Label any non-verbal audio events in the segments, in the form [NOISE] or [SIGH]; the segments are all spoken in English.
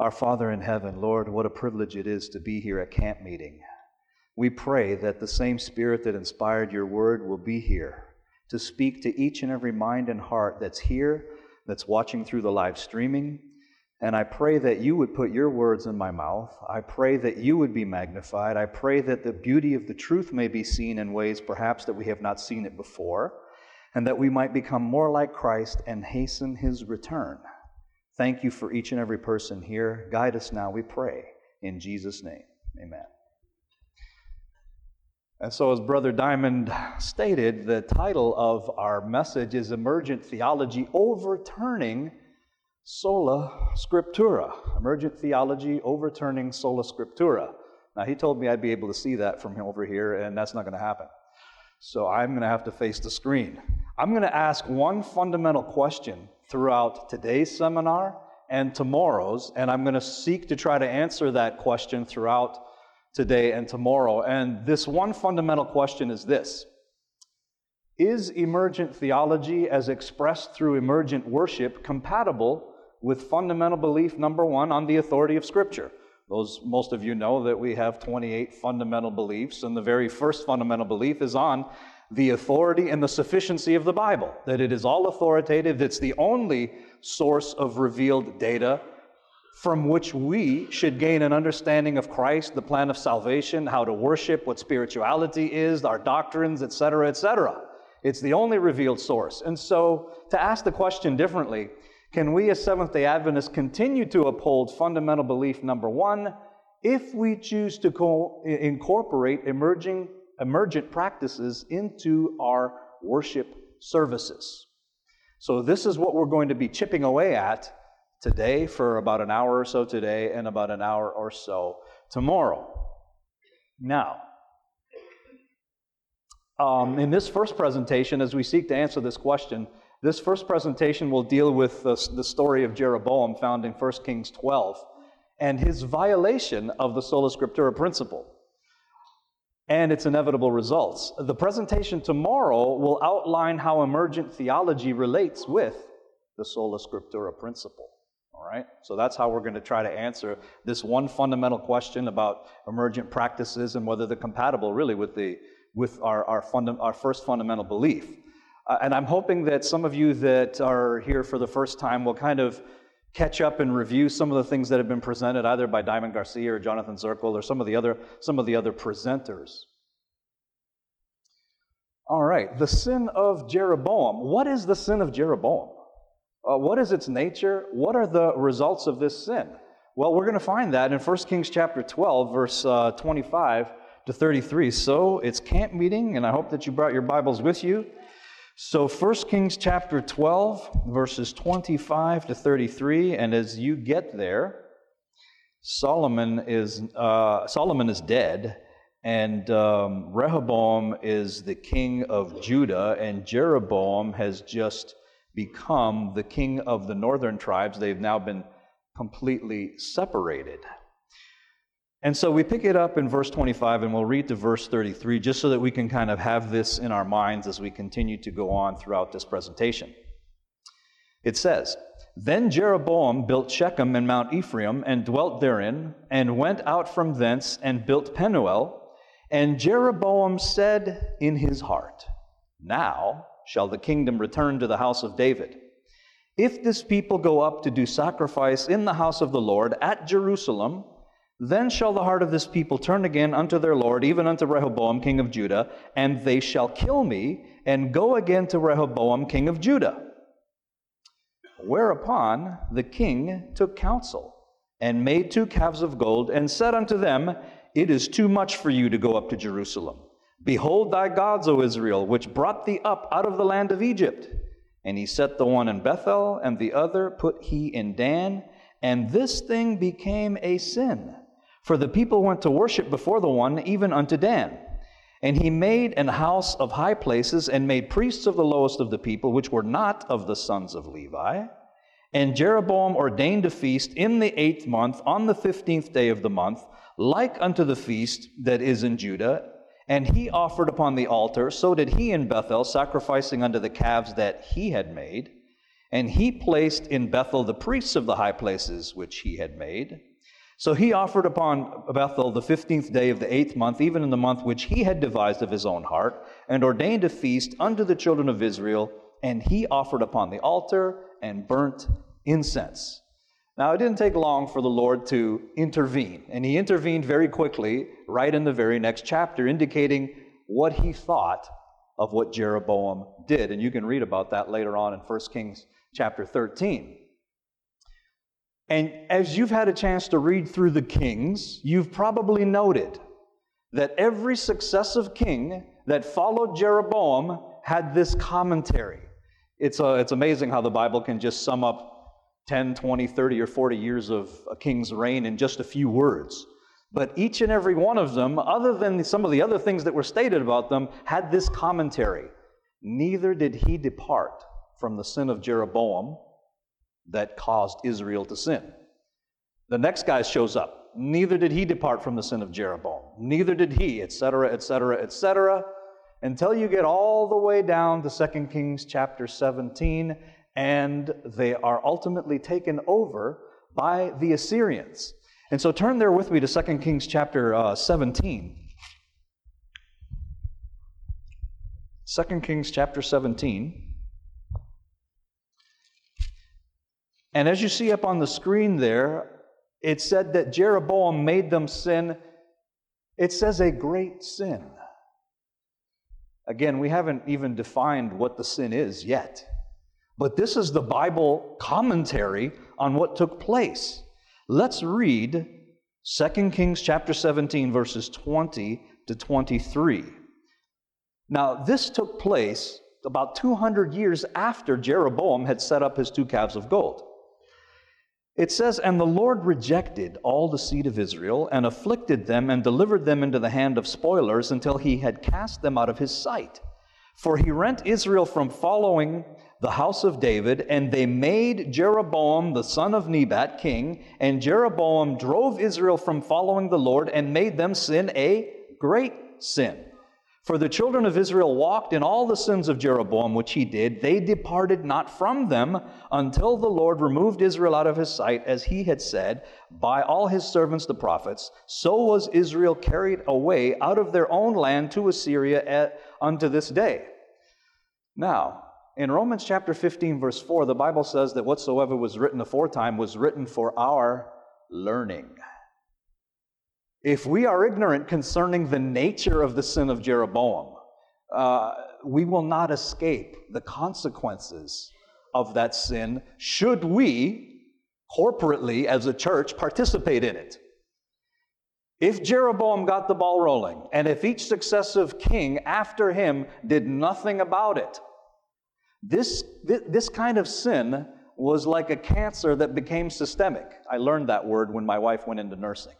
Our Father in heaven, Lord, what a privilege it is to be here at camp meeting. We pray that the same Spirit that inspired your word will be here to speak to each and every mind and heart that's here, that's watching through the live streaming. And I pray that you would put your words in my mouth. I pray that you would be magnified. I pray that the beauty of the truth may be seen in ways perhaps that we have not seen it before, and that we might become more like Christ and hasten his return. Thank you for each and every person here. Guide us now, we pray. In Jesus' name, amen. And so, as Brother Diamond stated, the title of our message is Emergent Theology Overturning Sola Scriptura. Emergent Theology Overturning Sola Scriptura. Now, he told me I'd be able to see that from over here, and that's not going to happen. So, I'm going to have to face the screen. I'm going to ask one fundamental question throughout today's seminar and tomorrow's, and I'm going to seek to try to answer that question throughout today and tomorrow. And this one fundamental question is this Is emergent theology, as expressed through emergent worship, compatible with fundamental belief number one on the authority of Scripture? Those, most of you know that we have 28 fundamental beliefs, and the very first fundamental belief is on the authority and the sufficiency of the Bible, that it is all authoritative, it's the only source of revealed data from which we should gain an understanding of Christ, the plan of salvation, how to worship, what spirituality is, our doctrines, etc., etc. It's the only revealed source. And so, to ask the question differently, can we as Seventh day Adventists continue to uphold fundamental belief number one if we choose to co- incorporate emerging emergent practices into our worship services. So, this is what we're going to be chipping away at today for about an hour or so today and about an hour or so tomorrow. Now, um, in this first presentation, as we seek to answer this question, this first presentation will deal with the, the story of Jeroboam found in 1 Kings 12 and his violation of the sola scriptura principle and its inevitable results. The presentation tomorrow will outline how emergent theology relates with the sola scriptura principle. All right? So that's how we're going to try to answer this one fundamental question about emergent practices and whether they're compatible really with, the, with our, our, funda- our first fundamental belief. Uh, and I'm hoping that some of you that are here for the first time will kind of catch up and review some of the things that have been presented either by Diamond Garcia or Jonathan Zirkle or some of the other some of the other presenters. All right, the sin of Jeroboam. What is the sin of Jeroboam? Uh, what is its nature? What are the results of this sin? Well, we're going to find that in 1 Kings chapter 12, verse uh, 25 to 33. So it's camp meeting, and I hope that you brought your Bibles with you. So 1 Kings chapter 12, verses 25 to 33, and as you get there, Solomon is, uh, Solomon is dead, and um, Rehoboam is the king of Judah, and Jeroboam has just become the king of the northern tribes. They've now been completely separated. And so we pick it up in verse 25 and we'll read to verse 33 just so that we can kind of have this in our minds as we continue to go on throughout this presentation. It says, Then Jeroboam built Shechem and Mount Ephraim and dwelt therein, and went out from thence and built Penuel. And Jeroboam said in his heart, Now shall the kingdom return to the house of David. If this people go up to do sacrifice in the house of the Lord at Jerusalem, then shall the heart of this people turn again unto their Lord, even unto Rehoboam, king of Judah, and they shall kill me, and go again to Rehoboam, king of Judah. Whereupon the king took counsel, and made two calves of gold, and said unto them, It is too much for you to go up to Jerusalem. Behold thy gods, O Israel, which brought thee up out of the land of Egypt. And he set the one in Bethel, and the other put he in Dan, and this thing became a sin. For the people went to worship before the one, even unto Dan. And he made an house of high places, and made priests of the lowest of the people, which were not of the sons of Levi. And Jeroboam ordained a feast in the eighth month, on the fifteenth day of the month, like unto the feast that is in Judah. And he offered upon the altar, so did he in Bethel, sacrificing unto the calves that he had made. And he placed in Bethel the priests of the high places which he had made. So he offered upon Bethel the fifteenth day of the eighth month, even in the month which he had devised of his own heart, and ordained a feast unto the children of Israel. And he offered upon the altar and burnt incense. Now, it didn't take long for the Lord to intervene, and he intervened very quickly, right in the very next chapter, indicating what he thought of what Jeroboam did. And you can read about that later on in 1 Kings chapter 13. And as you've had a chance to read through the kings, you've probably noted that every successive king that followed Jeroboam had this commentary. It's, uh, it's amazing how the Bible can just sum up 10, 20, 30, or 40 years of a king's reign in just a few words. But each and every one of them, other than some of the other things that were stated about them, had this commentary. Neither did he depart from the sin of Jeroboam that caused Israel to sin. The next guy shows up. Neither did he depart from the sin of Jeroboam. Neither did he, etc., etc., etc., until you get all the way down to 2 Kings chapter 17 and they are ultimately taken over by the Assyrians. And so turn there with me to 2 Kings chapter uh, 17. 2 Kings chapter 17. And as you see up on the screen there, it said that Jeroboam made them sin. It says a great sin. Again, we haven't even defined what the sin is yet. But this is the Bible commentary on what took place. Let's read 2 Kings chapter 17 verses 20 to 23. Now, this took place about 200 years after Jeroboam had set up his two calves of gold. It says, And the Lord rejected all the seed of Israel and afflicted them and delivered them into the hand of spoilers until he had cast them out of his sight. For he rent Israel from following the house of David, and they made Jeroboam the son of Nebat king, and Jeroboam drove Israel from following the Lord and made them sin a great sin. For the children of Israel walked in all the sins of Jeroboam, which he did. They departed not from them until the Lord removed Israel out of his sight, as he had said by all his servants the prophets. So was Israel carried away out of their own land to Assyria at, unto this day. Now, in Romans chapter 15, verse 4, the Bible says that whatsoever was written aforetime was written for our learning. If we are ignorant concerning the nature of the sin of Jeroboam, uh, we will not escape the consequences of that sin should we, corporately as a church, participate in it. If Jeroboam got the ball rolling, and if each successive king after him did nothing about it, this, this kind of sin was like a cancer that became systemic. I learned that word when my wife went into nursing.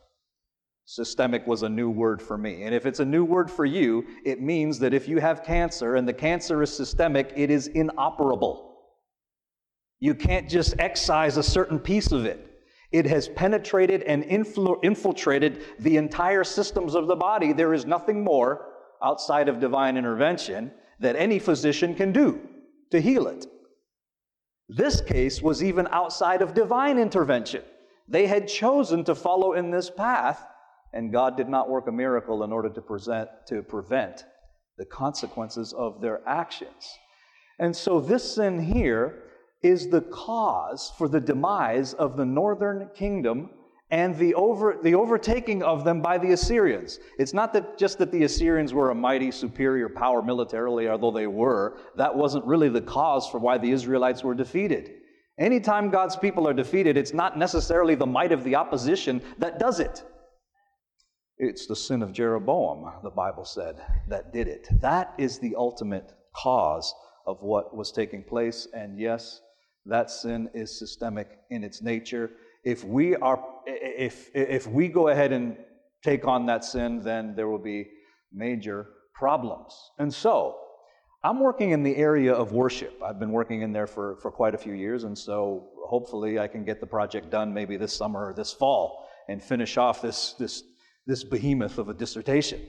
Systemic was a new word for me. And if it's a new word for you, it means that if you have cancer and the cancer is systemic, it is inoperable. You can't just excise a certain piece of it. It has penetrated and influ- infiltrated the entire systems of the body. There is nothing more outside of divine intervention that any physician can do to heal it. This case was even outside of divine intervention. They had chosen to follow in this path, and God did not work a miracle in order to, present, to prevent the consequences of their actions. And so, this sin here is the cause for the demise of the northern kingdom and the, over, the overtaking of them by the Assyrians. It's not that just that the Assyrians were a mighty superior power militarily, although they were. That wasn't really the cause for why the Israelites were defeated. Anytime God's people are defeated, it's not necessarily the might of the opposition that does it. It's the sin of Jeroboam, the Bible said, that did it. That is the ultimate cause of what was taking place. And yes, that sin is systemic in its nature if we are if if we go ahead and take on that sin then there will be major problems and so i'm working in the area of worship i've been working in there for for quite a few years and so hopefully i can get the project done maybe this summer or this fall and finish off this this this behemoth of a dissertation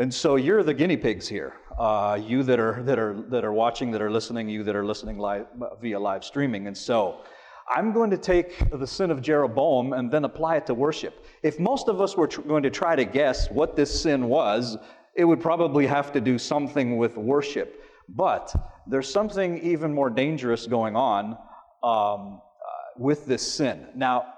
and so you're the guinea pigs here uh, you that are, that, are, that are watching, that are listening, you that are listening live, via live streaming. And so I'm going to take the sin of Jeroboam and then apply it to worship. If most of us were tr- going to try to guess what this sin was, it would probably have to do something with worship. But there's something even more dangerous going on um, uh, with this sin. Now,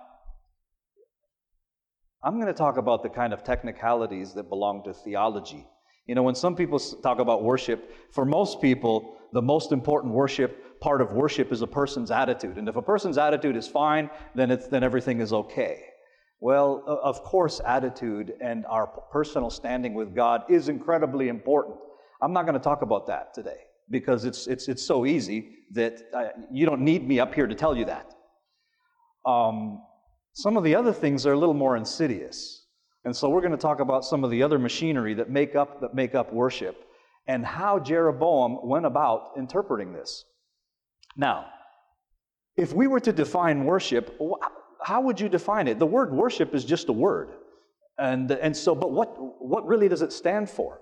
I'm going to talk about the kind of technicalities that belong to theology. You know, when some people talk about worship, for most people, the most important worship part of worship is a person's attitude. And if a person's attitude is fine, then, it's, then everything is okay. Well, of course, attitude and our personal standing with God is incredibly important. I'm not going to talk about that today because it's, it's, it's so easy that I, you don't need me up here to tell you that. Um, some of the other things are a little more insidious. And so we're going to talk about some of the other machinery that make up, that make up worship and how Jeroboam went about interpreting this. Now, if we were to define worship, how would you define it? The word worship is just a word. And, and so, but what, what really does it stand for?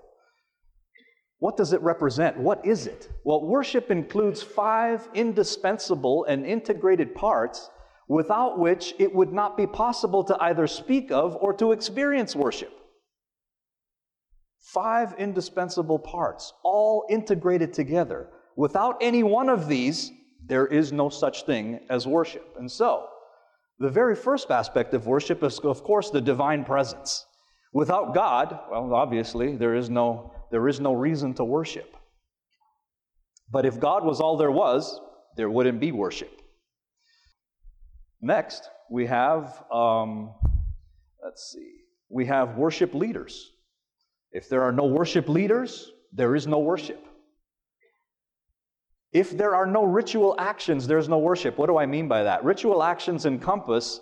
What does it represent? What is it? Well, worship includes five indispensable and integrated parts without which it would not be possible to either speak of or to experience worship. Five indispensable parts, all integrated together. Without any one of these, there is no such thing as worship. And so, the very first aspect of worship is, of course, the divine presence. Without God, well, obviously, there is no there is no reason to worship. But if God was all there was, there wouldn't be worship. Next, we have, um, let's see, we have worship leaders. If there are no worship leaders, there is no worship. If there are no ritual actions, there's no worship. What do I mean by that? Ritual actions encompass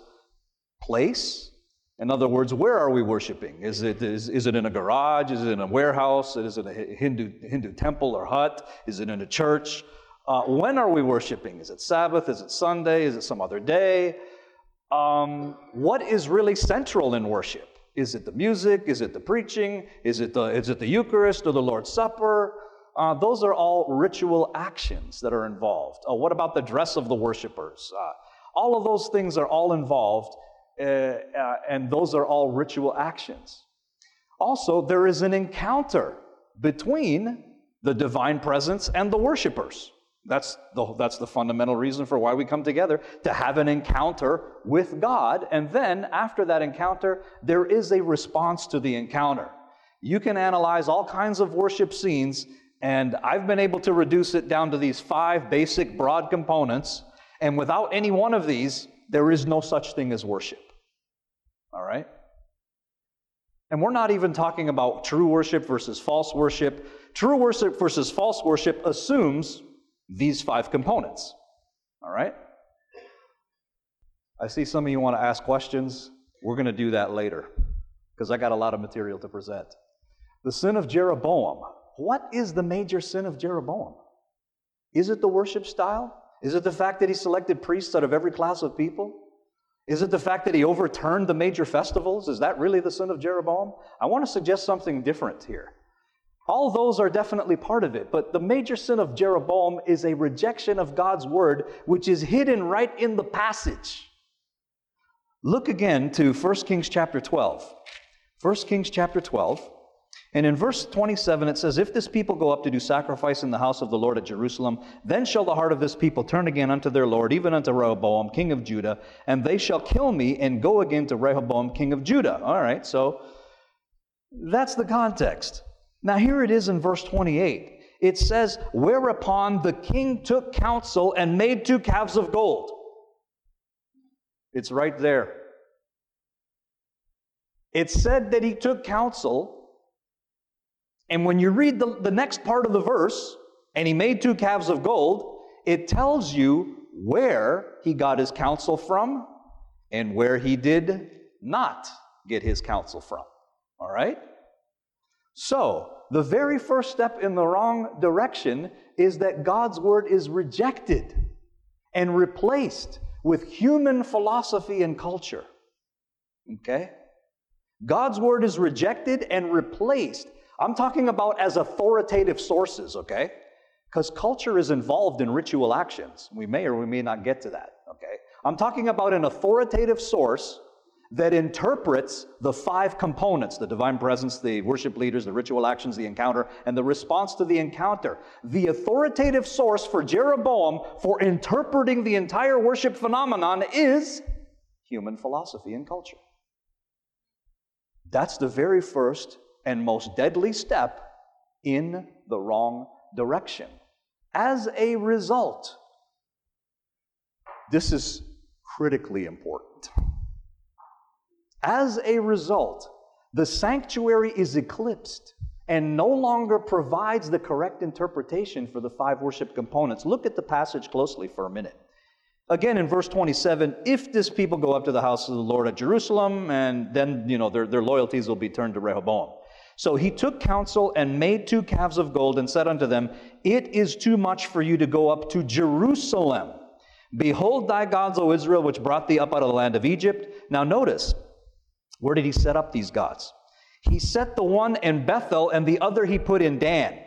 place, in other words, where are we worshiping? Is it, is, is it in a garage? Is it in a warehouse? Is it a Hindu, Hindu temple or hut? Is it in a church? Uh, when are we worshiping? Is it Sabbath? Is it Sunday? Is it some other day? Um, what is really central in worship? Is it the music? Is it the preaching? Is it the, is it the Eucharist or the Lord's Supper? Uh, those are all ritual actions that are involved. Uh, what about the dress of the worshipers? Uh, all of those things are all involved uh, uh, and those are all ritual actions. Also, there is an encounter between the divine presence and the worshipers. That's the, that's the fundamental reason for why we come together to have an encounter with God. And then, after that encounter, there is a response to the encounter. You can analyze all kinds of worship scenes, and I've been able to reduce it down to these five basic broad components. And without any one of these, there is no such thing as worship. All right? And we're not even talking about true worship versus false worship. True worship versus false worship assumes these five components. All right? I see some of you want to ask questions. We're going to do that later because I got a lot of material to present. The sin of Jeroboam. What is the major sin of Jeroboam? Is it the worship style? Is it the fact that he selected priests out of every class of people? Is it the fact that he overturned the major festivals? Is that really the sin of Jeroboam? I want to suggest something different here. All those are definitely part of it, but the major sin of Jeroboam is a rejection of God's word, which is hidden right in the passage. Look again to 1 Kings chapter 12. 1 Kings chapter 12. And in verse 27, it says, If this people go up to do sacrifice in the house of the Lord at Jerusalem, then shall the heart of this people turn again unto their Lord, even unto Rehoboam, king of Judah, and they shall kill me and go again to Rehoboam, king of Judah. All right, so that's the context. Now, here it is in verse 28. It says, Whereupon the king took counsel and made two calves of gold. It's right there. It said that he took counsel and when you read the, the next part of the verse, and he made two calves of gold, it tells you where he got his counsel from and where he did not get his counsel from. All right? So, the very first step in the wrong direction is that God's word is rejected and replaced with human philosophy and culture. Okay? God's word is rejected and replaced I'm talking about as authoritative sources, okay? Because culture is involved in ritual actions. We may or we may not get to that, okay? I'm talking about an authoritative source that interprets the five components the divine presence, the worship leaders, the ritual actions, the encounter, and the response to the encounter. The authoritative source for Jeroboam for interpreting the entire worship phenomenon is human philosophy and culture. That's the very first and most deadly step in the wrong direction. As a result, this is critically important. As a result, the sanctuary is eclipsed and no longer provides the correct interpretation for the five worship components. Look at the passage closely for a minute. Again, in verse 27, if this people go up to the house of the Lord at Jerusalem, and then, you know, their, their loyalties will be turned to Rehoboam. So he took counsel and made two calves of gold and said unto them, It is too much for you to go up to Jerusalem. Behold thy gods, O Israel, which brought thee up out of the land of Egypt. Now notice, where did he set up these gods? He set the one in Bethel and the other he put in Dan.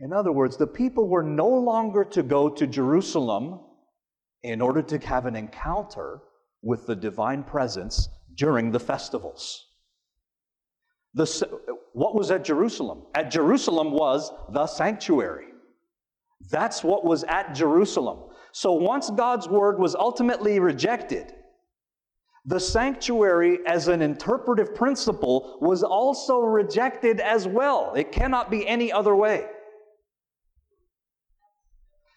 In other words, the people were no longer to go to Jerusalem in order to have an encounter with the divine presence during the festivals. The, what was at Jerusalem? At Jerusalem was the sanctuary. That's what was at Jerusalem. So once God's word was ultimately rejected, the sanctuary as an interpretive principle was also rejected as well. It cannot be any other way.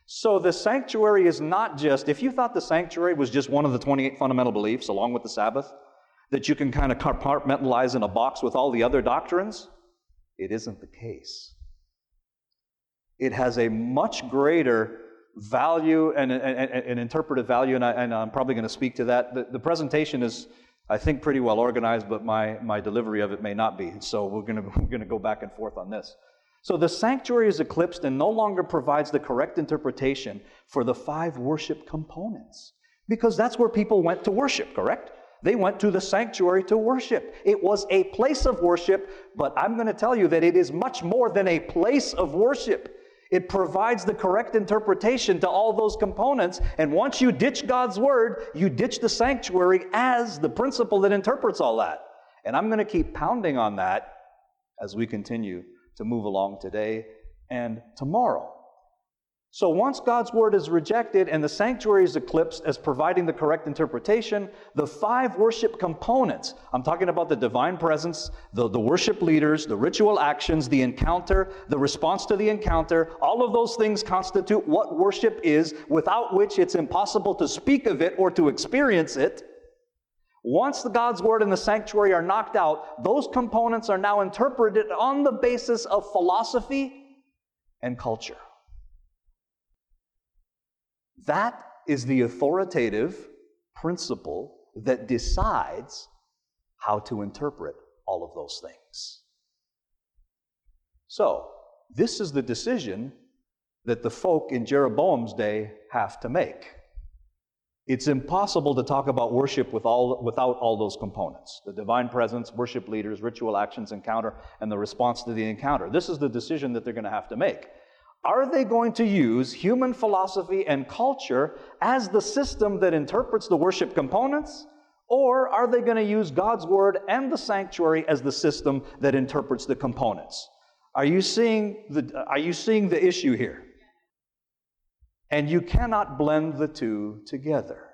So the sanctuary is not just, if you thought the sanctuary was just one of the 28 fundamental beliefs along with the Sabbath, that you can kind of compartmentalize in a box with all the other doctrines, it isn't the case. It has a much greater value and an interpretive value, and, I, am probably going to speak to that. The, the, presentation is, I think, pretty well organized, but my, my delivery of it may not be. So we're going [LAUGHS] we're going to go back and forth on this. So the sanctuary is eclipsed and no longer provides the correct interpretation for the five worship components. Because that's where people went to worship, correct? They went to the sanctuary to worship. It was a place of worship, but I'm going to tell you that it is much more than a place of worship. It provides the correct interpretation to all those components. And once you ditch God's word, you ditch the sanctuary as the principle that interprets all that. And I'm going to keep pounding on that as we continue to move along today and tomorrow. So once God's word is rejected and the sanctuary is eclipsed as providing the correct interpretation, the five worship components, I'm talking about the divine presence, the, the worship leaders, the ritual actions, the encounter, the response to the encounter, all of those things constitute what worship is, without which it's impossible to speak of it or to experience it. Once the God's word and the sanctuary are knocked out, those components are now interpreted on the basis of philosophy and culture. That is the authoritative principle that decides how to interpret all of those things. So, this is the decision that the folk in Jeroboam's day have to make. It's impossible to talk about worship with all, without all those components the divine presence, worship leaders, ritual actions, encounter, and the response to the encounter. This is the decision that they're going to have to make. Are they going to use human philosophy and culture as the system that interprets the worship components? Or are they going to use God's word and the sanctuary as the system that interprets the components? Are you seeing the, are you seeing the issue here? And you cannot blend the two together.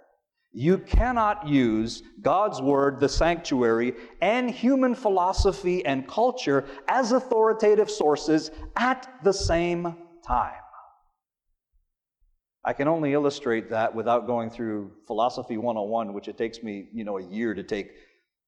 You cannot use God's Word, the sanctuary, and human philosophy and culture as authoritative sources at the same time. I can only illustrate that without going through Philosophy 101, which it takes me, you know, a year to take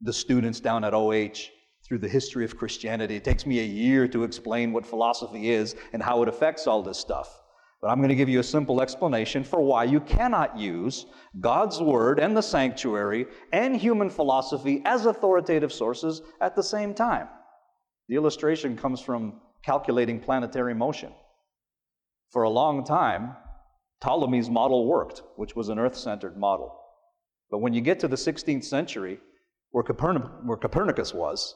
the students down at OH through the history of Christianity. It takes me a year to explain what philosophy is and how it affects all this stuff. But I'm going to give you a simple explanation for why you cannot use God's Word and the sanctuary and human philosophy as authoritative sources at the same time. The illustration comes from calculating planetary motion. For a long time, Ptolemy's model worked, which was an earth centered model. But when you get to the 16th century, where, Copernic- where Copernicus was,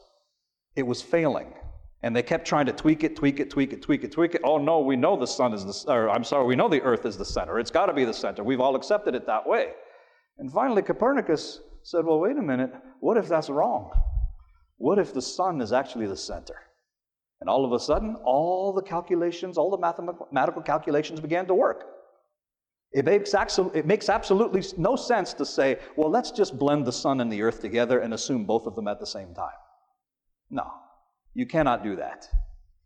it was failing. And they kept trying to tweak it, tweak it, tweak it, tweak it, tweak it. Oh no, we know the sun is the, or I'm sorry, we know the earth is the center. It's got to be the center. We've all accepted it that way. And finally, Copernicus said, well, wait a minute. What if that's wrong? What if the sun is actually the center? And all of a sudden, all the calculations, all the mathematical calculations began to work. It makes, it makes absolutely no sense to say, well, let's just blend the sun and the earth together and assume both of them at the same time. No, you cannot do that.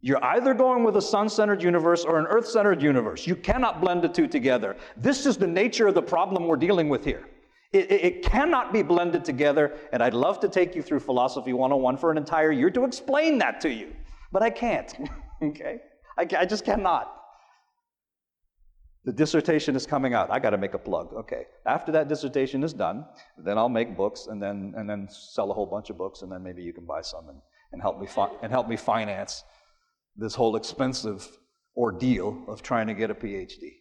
You're either going with a sun centered universe or an earth centered universe. You cannot blend the two together. This is the nature of the problem we're dealing with here. It, it, it, cannot be blended together, and I'd love to take you through Philosophy 101 for an entire year to explain that to you, but I can't. [LAUGHS] okay? I, I just cannot. The dissertation is coming out. I got to make a plug. Okay. After that dissertation is done, then I'll make books and then and then sell a whole bunch of books and then maybe you can buy some and, and help me fi- and help me finance this whole expensive ordeal of trying to get a PhD.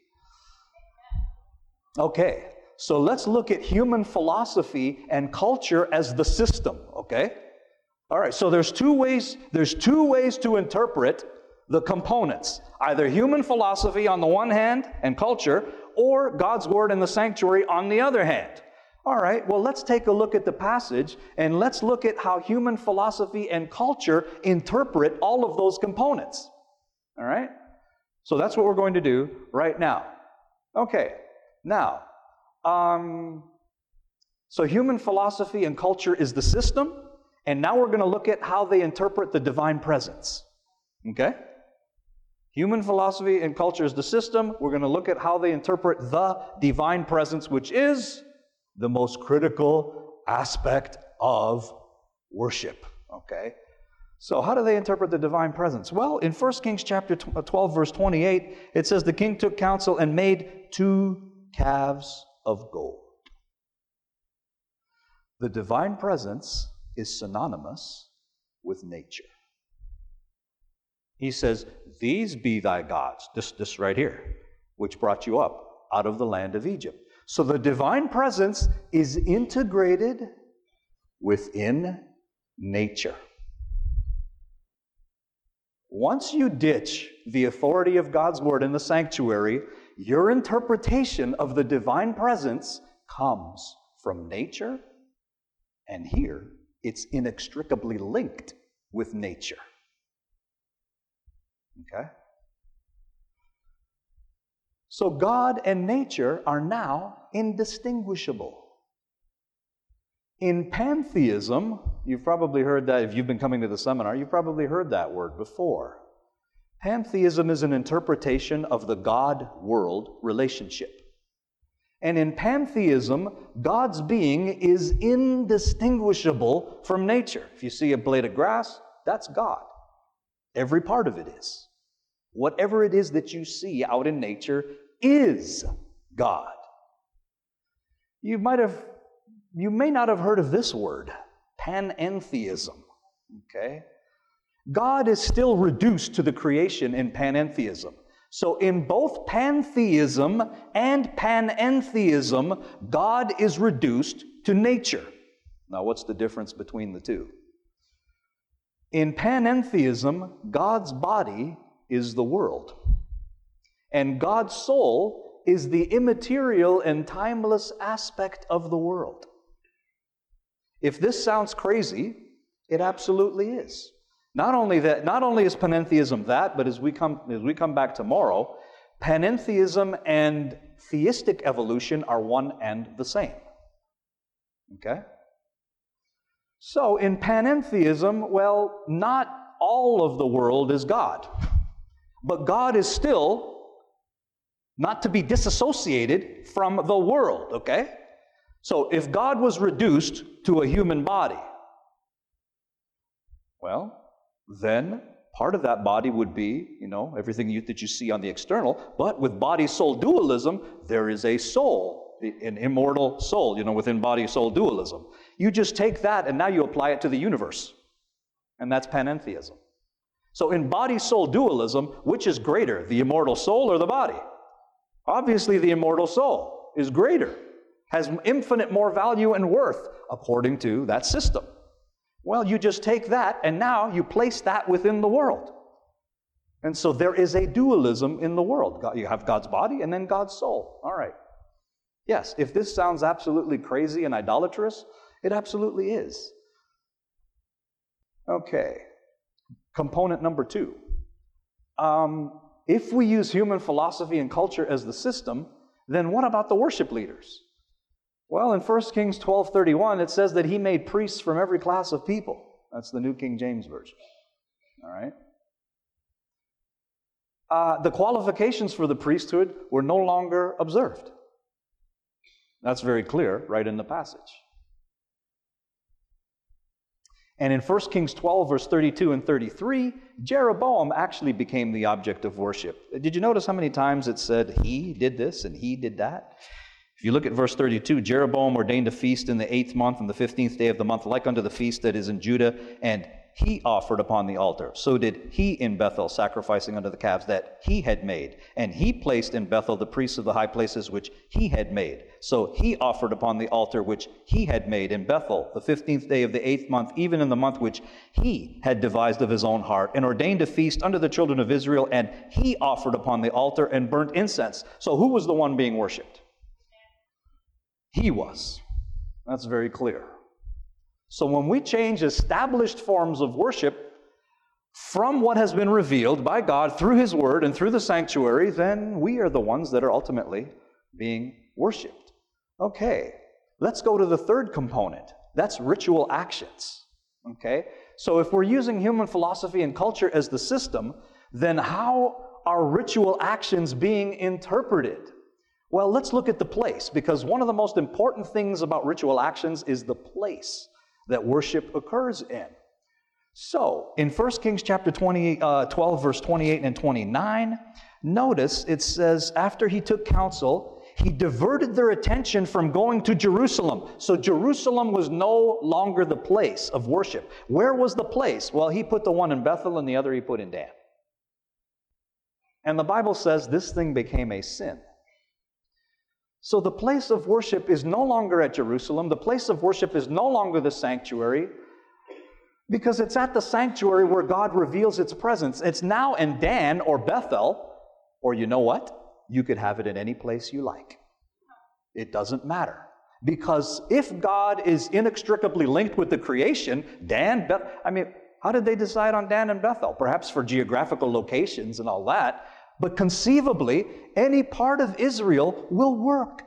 Okay. So let's look at human philosophy and culture as the system, okay? All right. So there's two ways there's two ways to interpret the components either human philosophy on the one hand and culture, or God's word in the sanctuary on the other hand. All right, well, let's take a look at the passage and let's look at how human philosophy and culture interpret all of those components. All right? So that's what we're going to do right now. Okay, now, um, so human philosophy and culture is the system, and now we're going to look at how they interpret the divine presence. Okay? Human philosophy and culture is the system. We're going to look at how they interpret the divine presence, which is the most critical aspect of worship. Okay? So, how do they interpret the divine presence? Well, in 1 Kings chapter uh, 12, verse 28, it says, The king took counsel and made two calves of gold. The divine presence is synonymous with nature. He says, These be thy gods, this, this right here, which brought you up out of the land of Egypt. So the divine presence is integrated within nature. Once you ditch the authority of God's word in the sanctuary, your interpretation of the divine presence comes from nature, and here it's inextricably linked with nature. Okay? So God and nature are now indistinguishable. In pantheism, you've probably heard that if you've been coming to the seminar, you've probably heard that word before. Pantheism is an interpretation of the God world relationship. And in pantheism, God's being is indistinguishable from nature. If you see a blade of grass, that's God. Every part of it is. Whatever it is that you see out in nature is God. You might have, you may not have heard of this word, panentheism. Okay? God is still reduced to the creation in panentheism. So, in both pantheism and panentheism, God is reduced to nature. Now, what's the difference between the two? In panentheism, God's body is the world, and God's soul is the immaterial and timeless aspect of the world. If this sounds crazy, it absolutely is. Not only that, not only is panentheism that, but as we come as we come back tomorrow, panentheism and theistic evolution are one and the same. Okay? So, in panentheism, well, not all of the world is God. But God is still not to be disassociated from the world, okay? So, if God was reduced to a human body, well, then part of that body would be, you know, everything you, that you see on the external. But with body soul dualism, there is a soul, an immortal soul, you know, within body soul dualism. You just take that and now you apply it to the universe. And that's panentheism. So in body soul dualism, which is greater, the immortal soul or the body? Obviously, the immortal soul is greater, has infinite more value and worth according to that system. Well, you just take that and now you place that within the world. And so there is a dualism in the world. You have God's body and then God's soul. All right. Yes, if this sounds absolutely crazy and idolatrous, it absolutely is. Okay. Component number two. Um, if we use human philosophy and culture as the system, then what about the worship leaders? Well, in 1 Kings 12:31 it says that he made priests from every class of people. That's the New King James version. All right? Uh, the qualifications for the priesthood were no longer observed. That's very clear right in the passage. And in 1 Kings 12, verse 32 and 33, Jeroboam actually became the object of worship. Did you notice how many times it said he did this and he did that? If you look at verse 32, Jeroboam ordained a feast in the eighth month and the fifteenth day of the month, like unto the feast that is in Judah, and he offered upon the altar. So did he in Bethel, sacrificing unto the calves that he had made. And he placed in Bethel the priests of the high places which he had made. So he offered upon the altar which he had made in Bethel, the fifteenth day of the eighth month, even in the month which he had devised of his own heart, and ordained a feast unto the children of Israel, and he offered upon the altar and burnt incense. So who was the one being worshipped? He was. That's very clear. So when we change established forms of worship from what has been revealed by God through His Word and through the sanctuary, then we are the ones that are ultimately being worshiped. Okay, let's go to the third component. That's ritual actions. Okay, so if we're using human philosophy and culture as the system, then how are ritual actions being interpreted? Well, let's look at the place because one of the most important things about ritual actions is the place that worship occurs in. So, in 1 Kings chapter 20, uh, 12, verse 28 and 29, notice it says, after he took counsel, he diverted their attention from going to Jerusalem. So, Jerusalem was no longer the place of worship. Where was the place? Well, he put the one in Bethel and the other he put in Dan. And the Bible says this thing became a sin. So the place of worship is no longer at Jerusalem. The place of worship is no longer the sanctuary because it's at the sanctuary where God reveals its presence. It's now in Dan or Bethel, or you know what? You could have it in any place you like. It doesn't matter. Because if God is inextricably linked with the creation, Dan, Bethel, I mean, how did they decide on Dan and Bethel? Perhaps for geographical locations and all that. But conceivably, any part of Israel will work.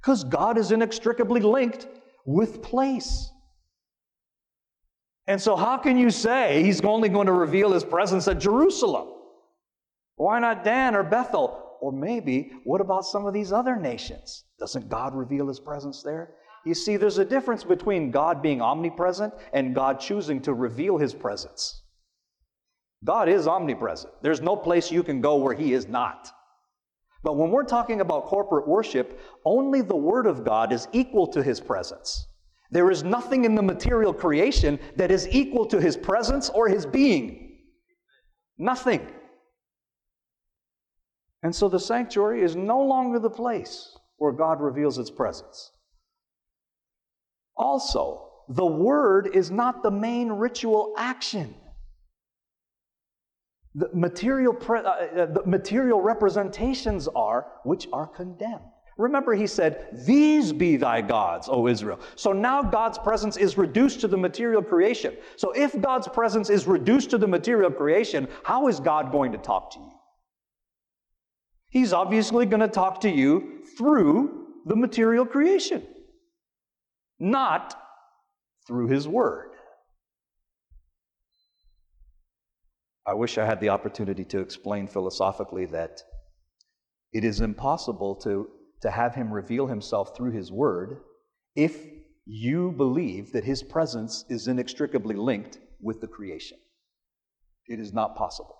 Because God is inextricably linked with place. And so, how can you say He's only going to reveal His presence at Jerusalem? Why not Dan or Bethel? Or maybe, what about some of these other nations? Doesn't God reveal His presence there? You see, there's a difference between God being omnipresent and God choosing to reveal His presence. God is omnipresent. There's no place you can go where He is not. But when we're talking about corporate worship, only the Word of God is equal to His presence. There is nothing in the material creation that is equal to His presence or His being. Nothing. And so the sanctuary is no longer the place where God reveals His presence. Also, the Word is not the main ritual action the material, pre- uh, uh, the material representations are which are condemned. Remember, he said, These be thy gods, O Israel. So now God's presence is reduced to the material creation. So if God's presence is reduced to the material creation, how is God going to talk to you? He's obviously going to talk to you through the material creation, not through his word. I wish I had the opportunity to explain philosophically that it is impossible to, to have him reveal himself through his word if you believe that his presence is inextricably linked with the creation. It is not possible.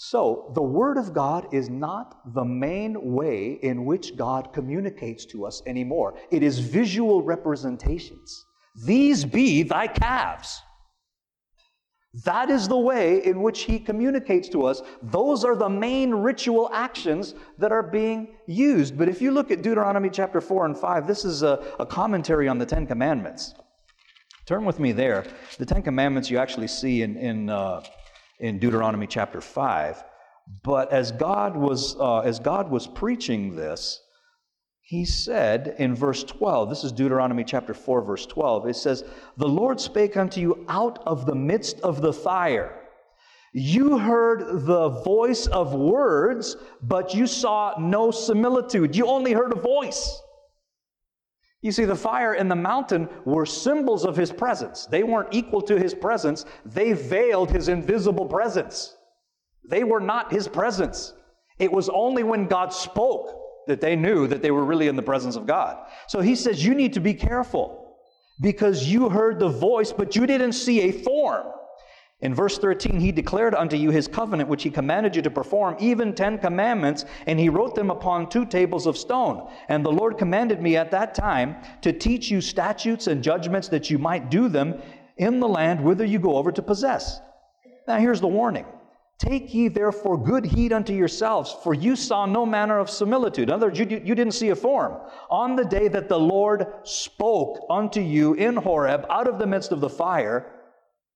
So, the Word of God is not the main way in which God communicates to us anymore. It is visual representations. These be thy calves. That is the way in which he communicates to us. Those are the main ritual actions that are being used. But if you look at Deuteronomy chapter 4 and 5, this is a, a commentary on the Ten Commandments. Turn with me there. The Ten Commandments you actually see in, in, uh, in Deuteronomy chapter 5. But as God was, uh, as God was preaching this, he said in verse 12, this is Deuteronomy chapter 4, verse 12, it says, The Lord spake unto you out of the midst of the fire. You heard the voice of words, but you saw no similitude. You only heard a voice. You see, the fire and the mountain were symbols of his presence. They weren't equal to his presence, they veiled his invisible presence. They were not his presence. It was only when God spoke that they knew that they were really in the presence of God. So he says, You need to be careful because you heard the voice, but you didn't see a form. In verse 13, he declared unto you his covenant, which he commanded you to perform, even ten commandments, and he wrote them upon two tables of stone. And the Lord commanded me at that time to teach you statutes and judgments that you might do them in the land whither you go over to possess. Now, here's the warning Take ye therefore good heed unto yourselves, for you saw no manner of similitude. In other words, you, you didn't see a form. On the day that the Lord spoke unto you in Horeb out of the midst of the fire,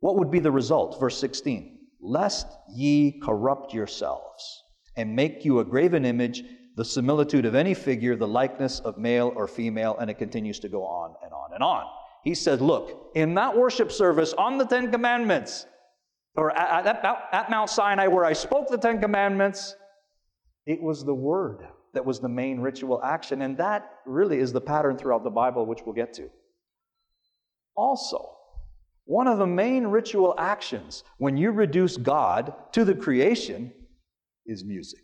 what would be the result? Verse 16 Lest ye corrupt yourselves and make you a graven image, the similitude of any figure, the likeness of male or female, and it continues to go on and on and on. He said, Look, in that worship service on the Ten Commandments, or at, at, at Mount Sinai where I spoke the Ten Commandments, it was the Word that was the main ritual action. And that really is the pattern throughout the Bible, which we'll get to. Also, one of the main ritual actions when you reduce God to the creation is music.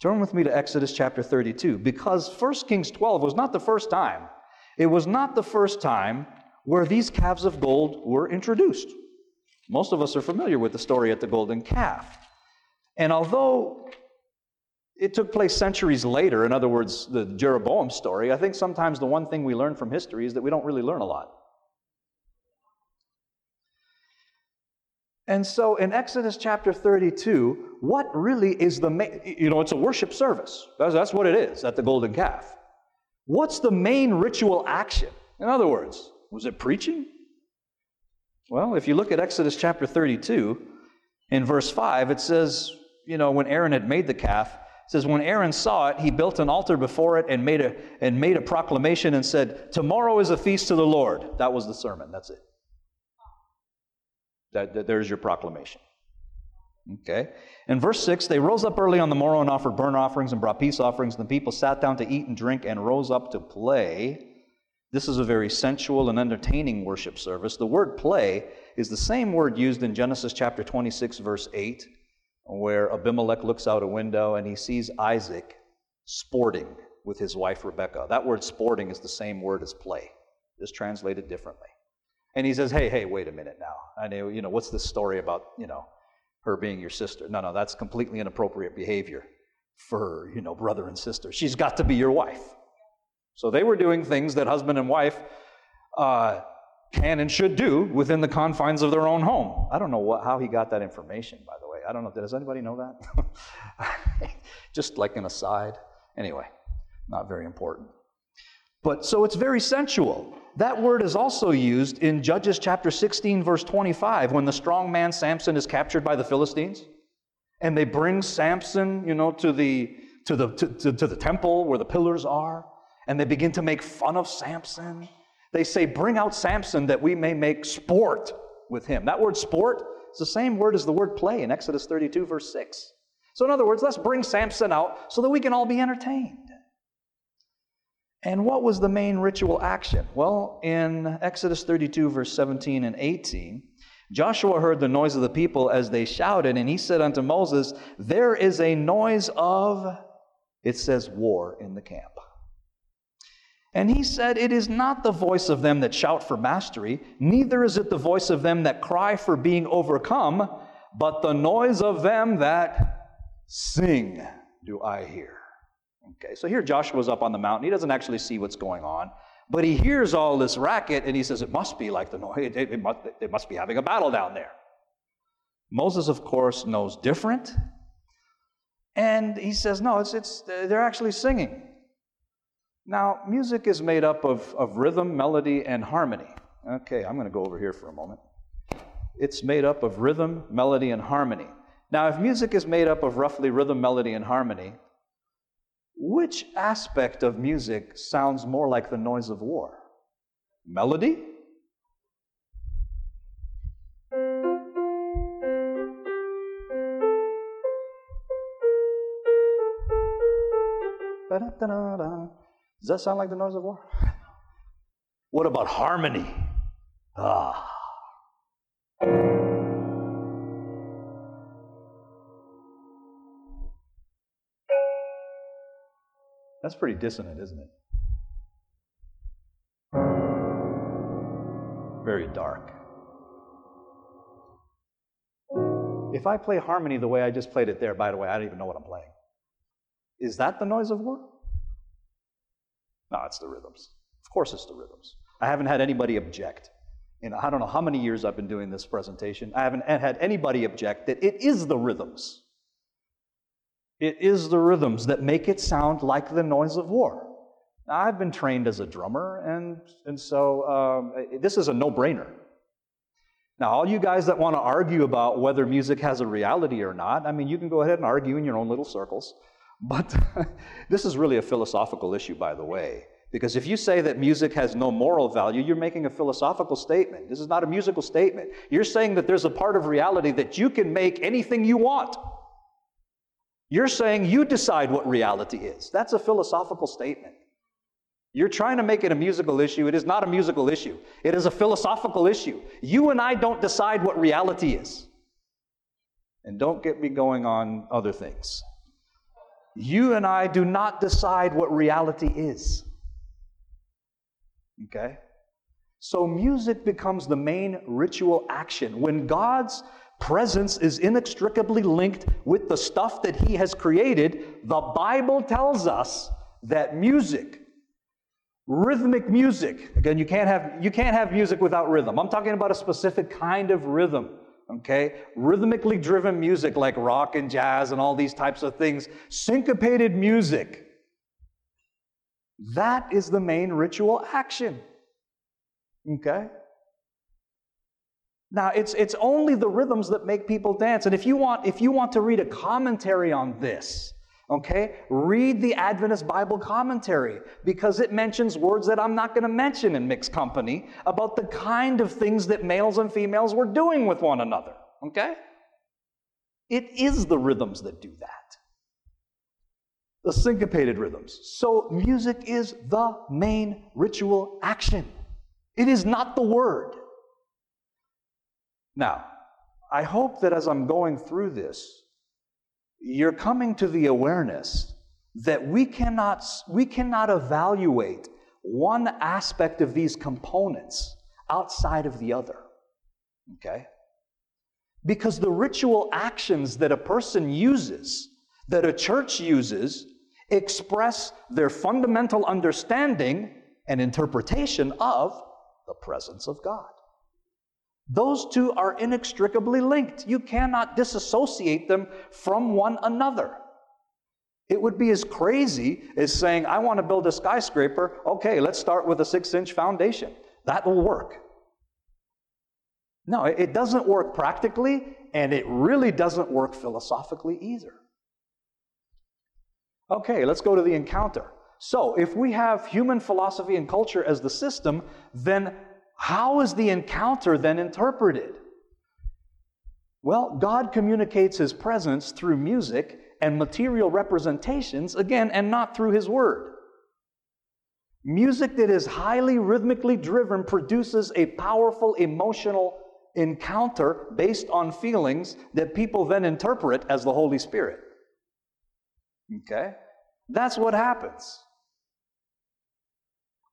Turn with me to Exodus chapter 32 because 1 Kings 12 was not the first time. It was not the first time where these calves of gold were introduced. Most of us are familiar with the story at the golden calf. And although it took place centuries later, in other words, the Jeroboam story, I think sometimes the one thing we learn from history is that we don't really learn a lot. And so in Exodus chapter 32, what really is the main, you know, it's a worship service. That's, that's what it is at the golden calf. What's the main ritual action? In other words, was it preaching? Well, if you look at Exodus chapter 32, in verse 5, it says, you know, when Aaron had made the calf, it says, when Aaron saw it, he built an altar before it and made a, and made a proclamation and said, Tomorrow is a feast to the Lord. That was the sermon. That's it. That, that, there's your proclamation. Okay. In verse 6, they rose up early on the morrow and offered burnt offerings and brought peace offerings. And the people sat down to eat and drink and rose up to play. This is a very sensual and entertaining worship service. The word play is the same word used in Genesis chapter 26, verse 8, where Abimelech looks out a window and he sees Isaac sporting with his wife Rebekah. That word sporting is the same word as play, just translated differently. And he says, Hey, hey, wait a minute now. I know, you know, what's this story about, you know, her being your sister? No, no, that's completely inappropriate behavior for, you know, brother and sister. She's got to be your wife. So they were doing things that husband and wife uh, can and should do within the confines of their own home. I don't know what, how he got that information, by the way. I don't know. Does anybody know that? [LAUGHS] Just like an aside. Anyway, not very important. But so it's very sensual. That word is also used in Judges chapter 16, verse 25, when the strong man Samson is captured by the Philistines. And they bring Samson, you know, to the, to the, to, to, to the temple where the pillars are and they begin to make fun of Samson. They say, Bring out Samson that we may make sport with him. That word sport is the same word as the word play in Exodus 32, verse 6. So, in other words, let's bring Samson out so that we can all be entertained. And what was the main ritual action? Well, in Exodus 32, verse 17 and 18, Joshua heard the noise of the people as they shouted, and he said unto Moses, There is a noise of, it says, war in the camp. And he said, It is not the voice of them that shout for mastery, neither is it the voice of them that cry for being overcome, but the noise of them that sing do I hear. Okay, so here Joshua's up on the mountain. He doesn't actually see what's going on, But he hears all this racket and he says, It must be like the noise. It, must, they must be having a battle down there. Moses, of course, knows different. And he says, No, it's, it's, they're actually singing. Now, music is made up of, of rhythm, melody, and harmony. Okay, I'm going to go over here for a moment. It's made up of rhythm, melody, and harmony. Now, if music is made up of roughly rhythm, melody, and harmony, which aspect of music sounds more like the noise of war? Melody? Does that sound like the noise of war? What about harmony? Ah. That's pretty dissonant, isn't it? Very dark. If I play harmony the way I just played it there, by the way, I don't even know what I'm playing. Is that the noise of war? No, it's the rhythms. Of course, it's the rhythms. I haven't had anybody object. You know, I don't know how many years I've been doing this presentation. I haven't had anybody object that it is the rhythms. It is the rhythms that make it sound like the noise of war. Now, I've been trained as a drummer, and, and so um, this is a no brainer. Now, all you guys that want to argue about whether music has a reality or not, I mean, you can go ahead and argue in your own little circles. But [LAUGHS] this is really a philosophical issue, by the way. Because if you say that music has no moral value, you're making a philosophical statement. This is not a musical statement. You're saying that there's a part of reality that you can make anything you want. You're saying you decide what reality is. That's a philosophical statement. You're trying to make it a musical issue. It is not a musical issue, it is a philosophical issue. You and I don't decide what reality is. And don't get me going on other things. You and I do not decide what reality is. Okay? So music becomes the main ritual action. When God's presence is inextricably linked with the stuff that he has created, the Bible tells us that music, rhythmic music, again, you can't have, you can't have music without rhythm. I'm talking about a specific kind of rhythm. Okay? Rhythmically driven music like rock and jazz and all these types of things, syncopated music. That is the main ritual action. Okay? Now, it's, it's only the rhythms that make people dance. And if you want, if you want to read a commentary on this, okay, read the Adventist Bible commentary because it mentions words that I'm not going to mention in mixed company about the kind of things that males and females were doing with one another, okay? It is the rhythms that do that. The syncopated rhythms. So, music is the main ritual action. It is not the word. Now, I hope that as I'm going through this, you're coming to the awareness that we cannot, we cannot evaluate one aspect of these components outside of the other. Okay? Because the ritual actions that a person uses, that a church uses, express their fundamental understanding and interpretation of the presence of God. Those two are inextricably linked. You cannot disassociate them from one another. It would be as crazy as saying, I want to build a skyscraper. Okay, let's start with a six inch foundation. That will work. No, it doesn't work practically, and it really doesn't work philosophically either. Okay, let's go to the encounter. So, if we have human philosophy and culture as the system, then how is the encounter then interpreted? Well, God communicates his presence through music and material representations, again, and not through his word. Music that is highly rhythmically driven produces a powerful emotional encounter based on feelings that people then interpret as the Holy Spirit. Okay? That's what happens.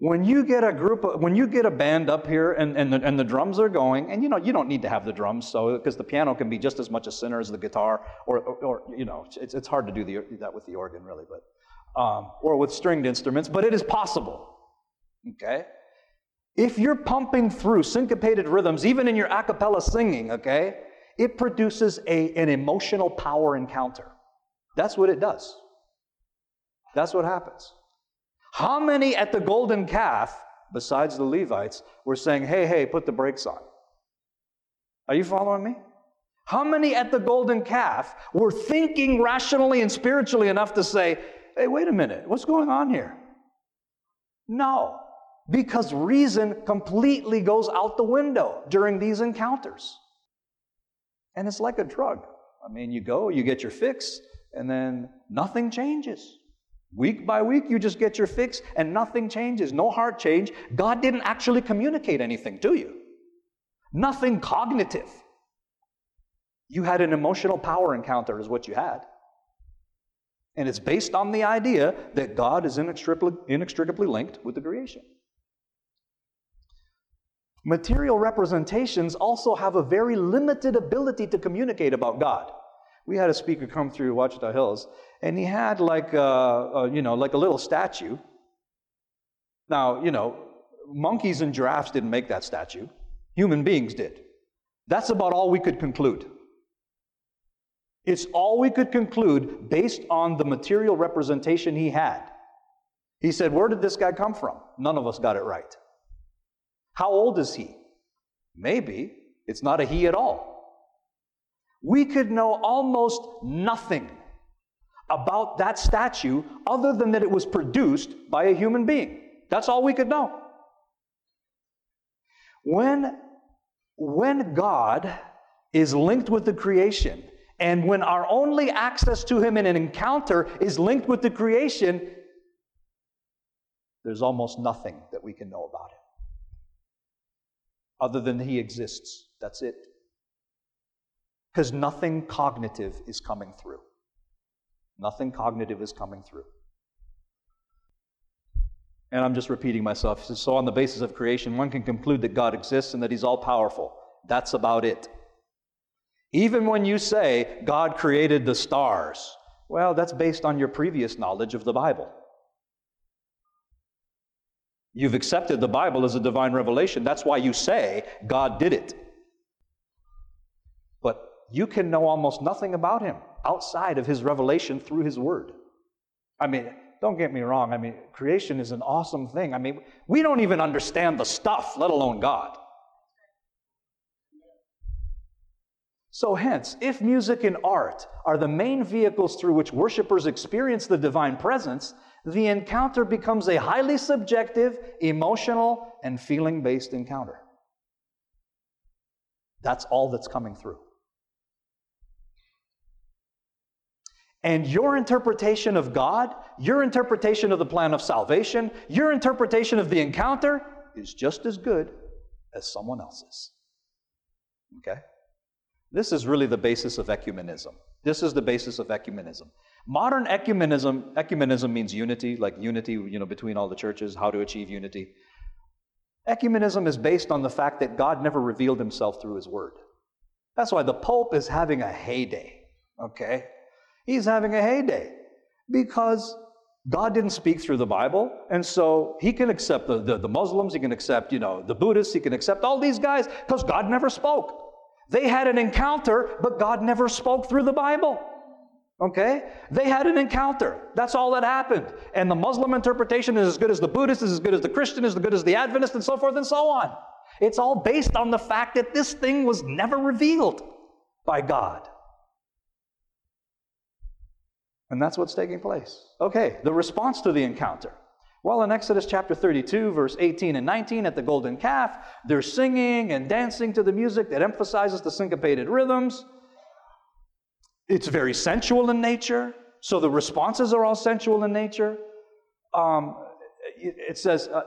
When you get a group, of, when you get a band up here and, and, the, and the drums are going, and you know, you don't need to have the drums, so because the piano can be just as much a sinner as the guitar, or, or, or you know, it's, it's hard to do the, that with the organ, really, but, um, or with stringed instruments, but it is possible. Okay? If you're pumping through syncopated rhythms, even in your a cappella singing, okay, it produces a, an emotional power encounter. That's what it does. That's what happens. How many at the golden calf, besides the Levites, were saying, hey, hey, put the brakes on? Are you following me? How many at the golden calf were thinking rationally and spiritually enough to say, hey, wait a minute, what's going on here? No, because reason completely goes out the window during these encounters. And it's like a drug. I mean, you go, you get your fix, and then nothing changes. Week by week, you just get your fix, and nothing changes. No heart change. God didn't actually communicate anything to you, nothing cognitive. You had an emotional power encounter, is what you had. And it's based on the idea that God is inextricably, linked with the creation. Material representations also have a very limited ability to communicate about God. We had a speaker come through Ouachita Hills, and he had like a, a, you know like a little statue. Now you know monkeys and giraffes didn't make that statue; human beings did. That's about all we could conclude. It's all we could conclude based on the material representation he had. He said, Where did this guy come from? None of us got it right. How old is he? Maybe it's not a he at all. We could know almost nothing about that statue other than that it was produced by a human being. That's all we could know. When, when God is linked with the creation, and when our only access to Him in an encounter is linked with the creation, there's almost nothing that we can know about Him other than He exists. That's it. Because nothing cognitive is coming through. Nothing cognitive is coming through. And I'm just repeating myself. So, on the basis of creation, one can conclude that God exists and that He's all powerful. That's about it. Even when you say God created the stars, well, that's based on your previous knowledge of the Bible. You've accepted the Bible as a divine revelation. That's why you say God did it. But you can know almost nothing about Him outside of His revelation through His Word. I mean, don't get me wrong. I mean, creation is an awesome thing. I mean, we don't even understand the stuff, let alone God. So, hence, if music and art are the main vehicles through which worshipers experience the divine presence, the encounter becomes a highly subjective, emotional, and feeling based encounter. That's all that's coming through. And your interpretation of God, your interpretation of the plan of salvation, your interpretation of the encounter is just as good as someone else's. Okay? This is really the basis of ecumenism. This is the basis of ecumenism. Modern ecumenism, ecumenism means unity, like unity, you know, between all the churches, how to achieve unity. Ecumenism is based on the fact that God never revealed himself through his word. That's why the Pope is having a heyday, okay? He's having a heyday because God didn't speak through the Bible, and so he can accept the, the, the Muslims, he can accept, you know, the Buddhists, he can accept all these guys because God never spoke. They had an encounter, but God never spoke through the Bible. Okay? They had an encounter. That's all that happened. And the Muslim interpretation is as good as the Buddhist, is as good as the Christian, is as good as the Adventist, and so forth and so on. It's all based on the fact that this thing was never revealed by God. And that's what's taking place. Okay, the response to the encounter. Well, in Exodus chapter 32, verse 18 and 19, at the golden calf, they're singing and dancing to the music that emphasizes the syncopated rhythms. It's very sensual in nature, so the responses are all sensual in nature. Um, it, says, uh,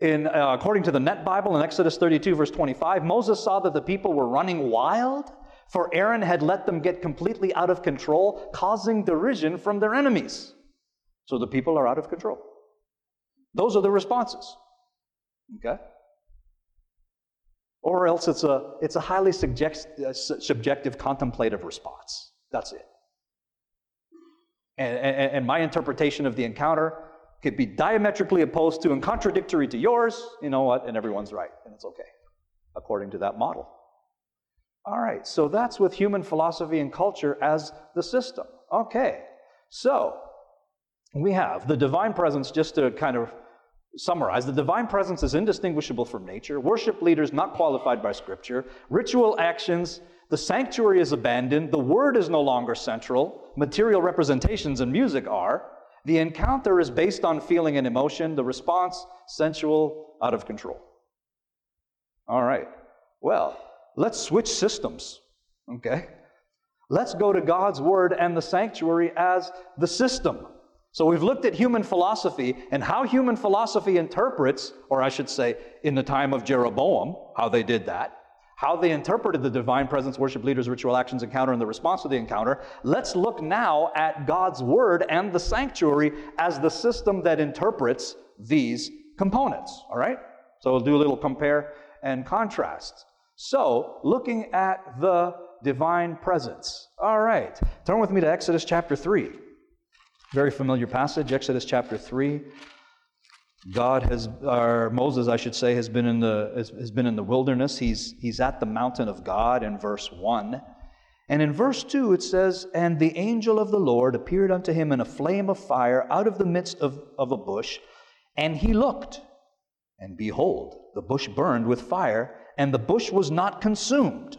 in, uh, according to the Net Bible in Exodus 32, verse 25, Moses saw that the people were running wild, for Aaron had let them get completely out of control, causing derision from their enemies. So the people are out of control. Those are the responses. Okay? Or else it's a, it's a highly subject, uh, subjective contemplative response. That's it. And, and, and my interpretation of the encounter could be diametrically opposed to and contradictory to yours. You know what? And everyone's right, and it's okay, according to that model. All right, so that's with human philosophy and culture as the system. Okay, so we have the divine presence, just to kind of summarize the divine presence is indistinguishable from nature, worship leaders not qualified by Scripture, ritual actions, the sanctuary is abandoned, the word is no longer central, material representations and music are. The encounter is based on feeling and emotion, the response, sensual, out of control. All right, well, Let's switch systems, okay? Let's go to God's Word and the sanctuary as the system. So we've looked at human philosophy and how human philosophy interprets, or I should say, in the time of Jeroboam, how they did that, how they interpreted the divine presence, worship leaders, ritual actions, encounter, and the response to the encounter. Let's look now at God's Word and the sanctuary as the system that interprets these components, all right? So we'll do a little compare and contrast. So, looking at the divine presence. All right, turn with me to Exodus chapter 3. Very familiar passage, Exodus chapter 3. God has, or Moses, I should say, has been in the, has, been in the wilderness. He's, he's at the mountain of God in verse 1. And in verse 2 it says, And the angel of the Lord appeared unto him in a flame of fire out of the midst of, of a bush. And he looked, and behold, the bush burned with fire, and the bush was not consumed.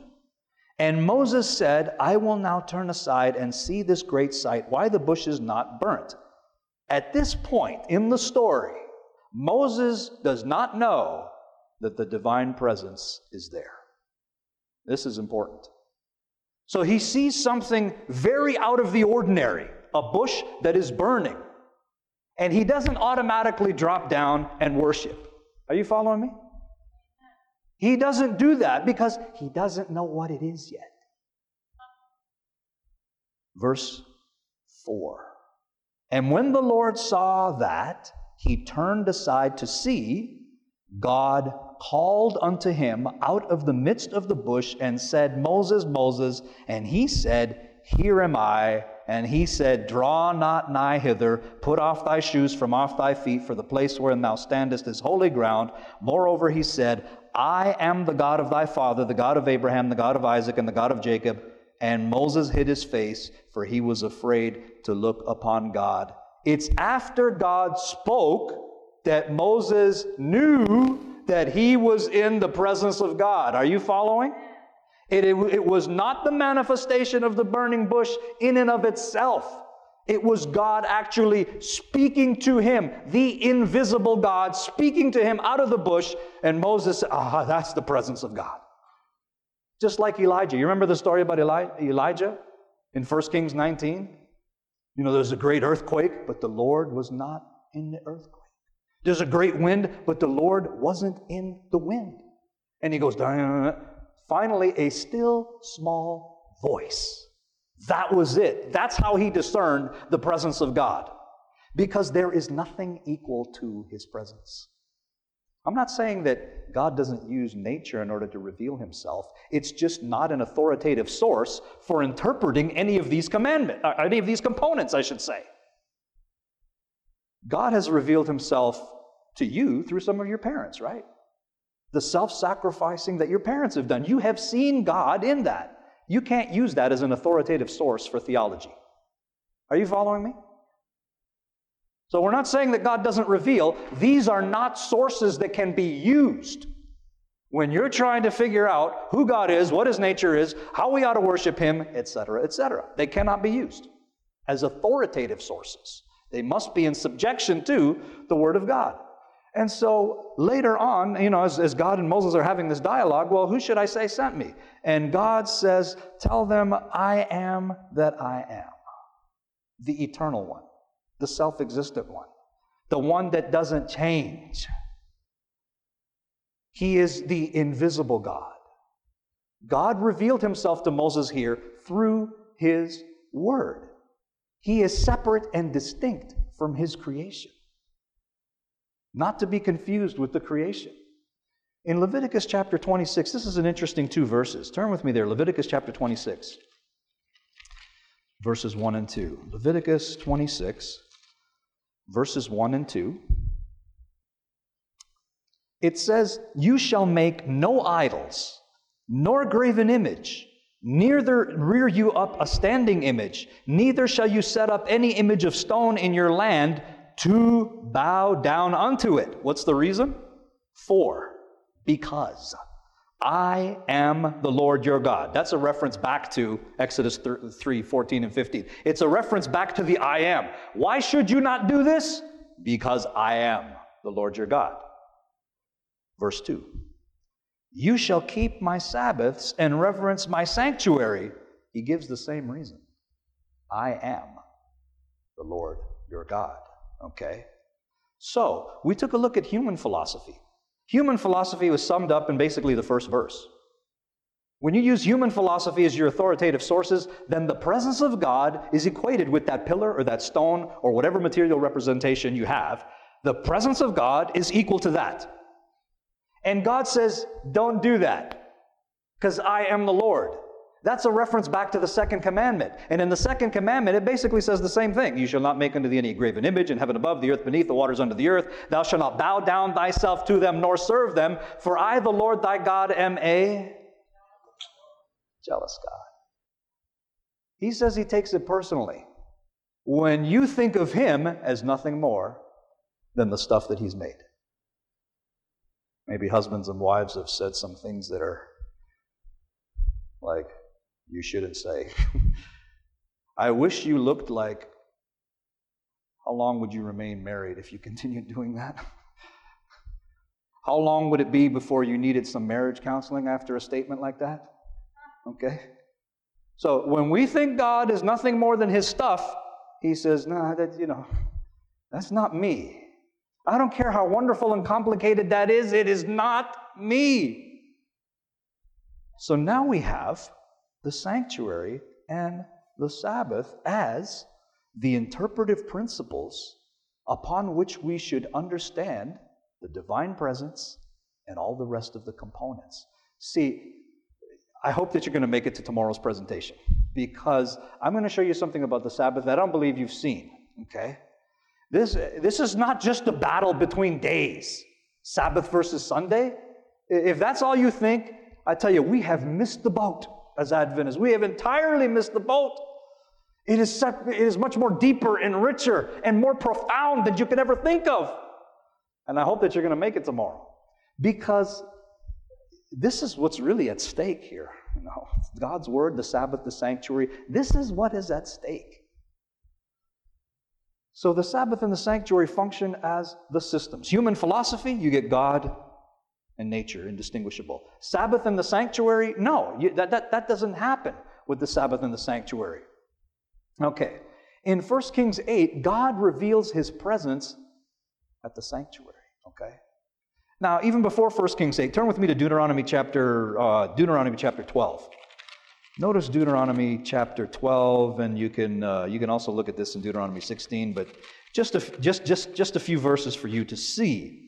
And Moses said, I will now turn aside and see this great sight, why the bush is not burnt. At this point in the story, Moses does not know that the divine presence is there. This is important. So he sees something very out of the ordinary, a bush that is burning. And he doesn't automatically drop down and worship. Are you following me? He doesn't do that because he doesn't know what it is yet. Verse 4 And when the Lord saw that, he turned aside to see, God called unto him out of the midst of the bush and said, Moses, Moses. And he said, Here am I. And he said, Draw not nigh hither, put off thy shoes from off thy feet, for the place wherein thou standest is holy ground. Moreover, he said, I am the God of thy father, the God of Abraham, the God of Isaac, and the God of Jacob. And Moses hid his face, for he was afraid to look upon God. It's after God spoke that Moses knew that he was in the presence of God. Are you following? It, it, it, was not the manifestation of the burning bush in and of itself. It was God actually speaking to him, the invisible God speaking to him out of the bush. And Moses Ah, that's the presence of God. Just like Elijah. You remember the story about Eli- Elijah in 1 Kings 19? You know, there's a great earthquake, but the Lord was not in the earthquake. There's a great wind, but the Lord wasn't in the wind. And he goes, finally, a still small voice that was it. That's how he discerned the presence of God. Because there is nothing equal to his presence. I'm not saying that God doesn't use nature in order to reveal himself. It's just not an authoritative source for interpreting any of these commandments, uh, any of these components, I should say. God has revealed himself to you through some of your parents, right? The self sacrificing that your parents have done. You have seen God in that. You can't use that as an authoritative source for theology. Are you following me? So we're not saying that God doesn't reveal. These are not sources that can be used when you're trying to figure out who God is, what his nature is, how we ought to worship him, etc., etc. They cannot be used as authoritative sources. They must be in subjection to the Word of God. And so later on, you know, as, as, God and Moses are having this dialogue, well, who should I say sent me? And God says, Tell them, I am that I am, the eternal one, the self existent one, the one that doesn't change. He is the invisible God. God revealed himself to Moses here through his word. He is separate and distinct from his creation not to be confused with the creation. In Leviticus chapter 26, this is an interesting two verses. Turn with me there, Leviticus chapter 26, verses 1 and 2. Leviticus 26, verses 1 and 2. It says, You shall make no idols, nor graven image, neither rear you up a standing image, neither shall you set up any image of stone in your land to bow down unto it. What's the reason? For, because. I am the Lord your God. That's a reference back to Exodus 3 14 and 15. It's a reference back to the I am. Why should you not do this? Because I am the Lord your God. Verse 2 You shall keep my Sabbaths and reverence my sanctuary. He gives the same reason I am the Lord your God. Okay? So, we took a look at human philosophy. Human philosophy was summed up in basically the first verse. When you use human philosophy as your authoritative sources, then the presence of God is equated with that pillar or that stone or whatever material representation you have. The presence of God is equal to that. And God says, Don't do that, because I am the Lord. That's a reference back to the second commandment. And in the second commandment, it basically says the same thing. You shall not make unto thee any graven image in heaven above, the earth beneath, the waters under the earth. Thou shalt not bow down thyself to them, nor serve them. For I, the Lord thy God, am a jealous God. He says he takes it personally. When you think of him as nothing more than the stuff that he's made. Maybe husbands and wives have said some things that are like, you shouldn't say. [LAUGHS] I wish you looked like, how long would you remain married if you [LAUGHS] continued doing that? How long would it be before you needed some marriage counseling after a statement like that? Okay? So when we think God is nothing more than his stuff, he says, nah, that, you know, that's not me. I don't care how wonderful and complicated that is, it is not me. So now we have the sanctuary and the Sabbath as the interpretive principles upon which we should understand the divine presence and all the rest of the components. See, I hope that you're going to make it to tomorrow's presentation because I'm going to show you something about the Sabbath that I don't believe you've seen. Okay? This, this is not just a battle between days, Sabbath versus Sunday. If that's all you think, I tell you, we have missed the boat as Adventists. We have entirely missed the boat. It is, it is much more deeper and richer and more profound than you could ever think of. And I hope that you're going to make it tomorrow. Because this is what's really at stake here. You know, God's word, the Sabbath, the sanctuary. This is what is at stake. So the Sabbath and the sanctuary function as the systems. Human philosophy, you get God, and nature indistinguishable. Sabbath in the sanctuary? No, you, that, that, that doesn't happen with the Sabbath in the sanctuary. Okay, in 1 Kings 8, God reveals his presence at the sanctuary. Okay? Now, even before 1 Kings 8, turn with me to Deuteronomy chapter, uh, Deuteronomy chapter 12. Notice Deuteronomy chapter 12, and you can, uh, you can also look at this in Deuteronomy 16, but just a, just, just, just a few verses for you to see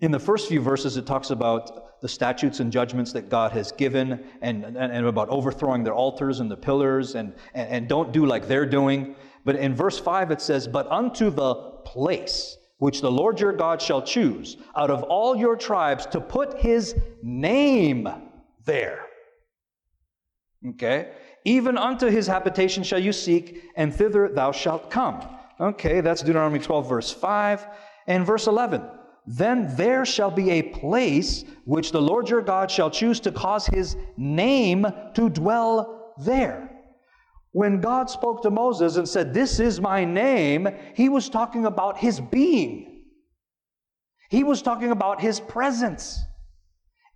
in the first few verses, it talks about the statutes and judgments that God has given and, and, and about overthrowing their altars and the pillars and, and, and don't do like they're doing. But in verse 5, it says, But unto the place which the Lord your God shall choose out of all your tribes to put his name there. Okay? Even unto his habitation shall you seek, and thither thou shalt come. Okay, that's Deuteronomy 12, verse 5. And verse 11 then there shall be a place which the Lord your God shall choose to cause his name to dwell there. When God spoke to Moses and said, This is my name, he was talking about his being. He was talking about his presence.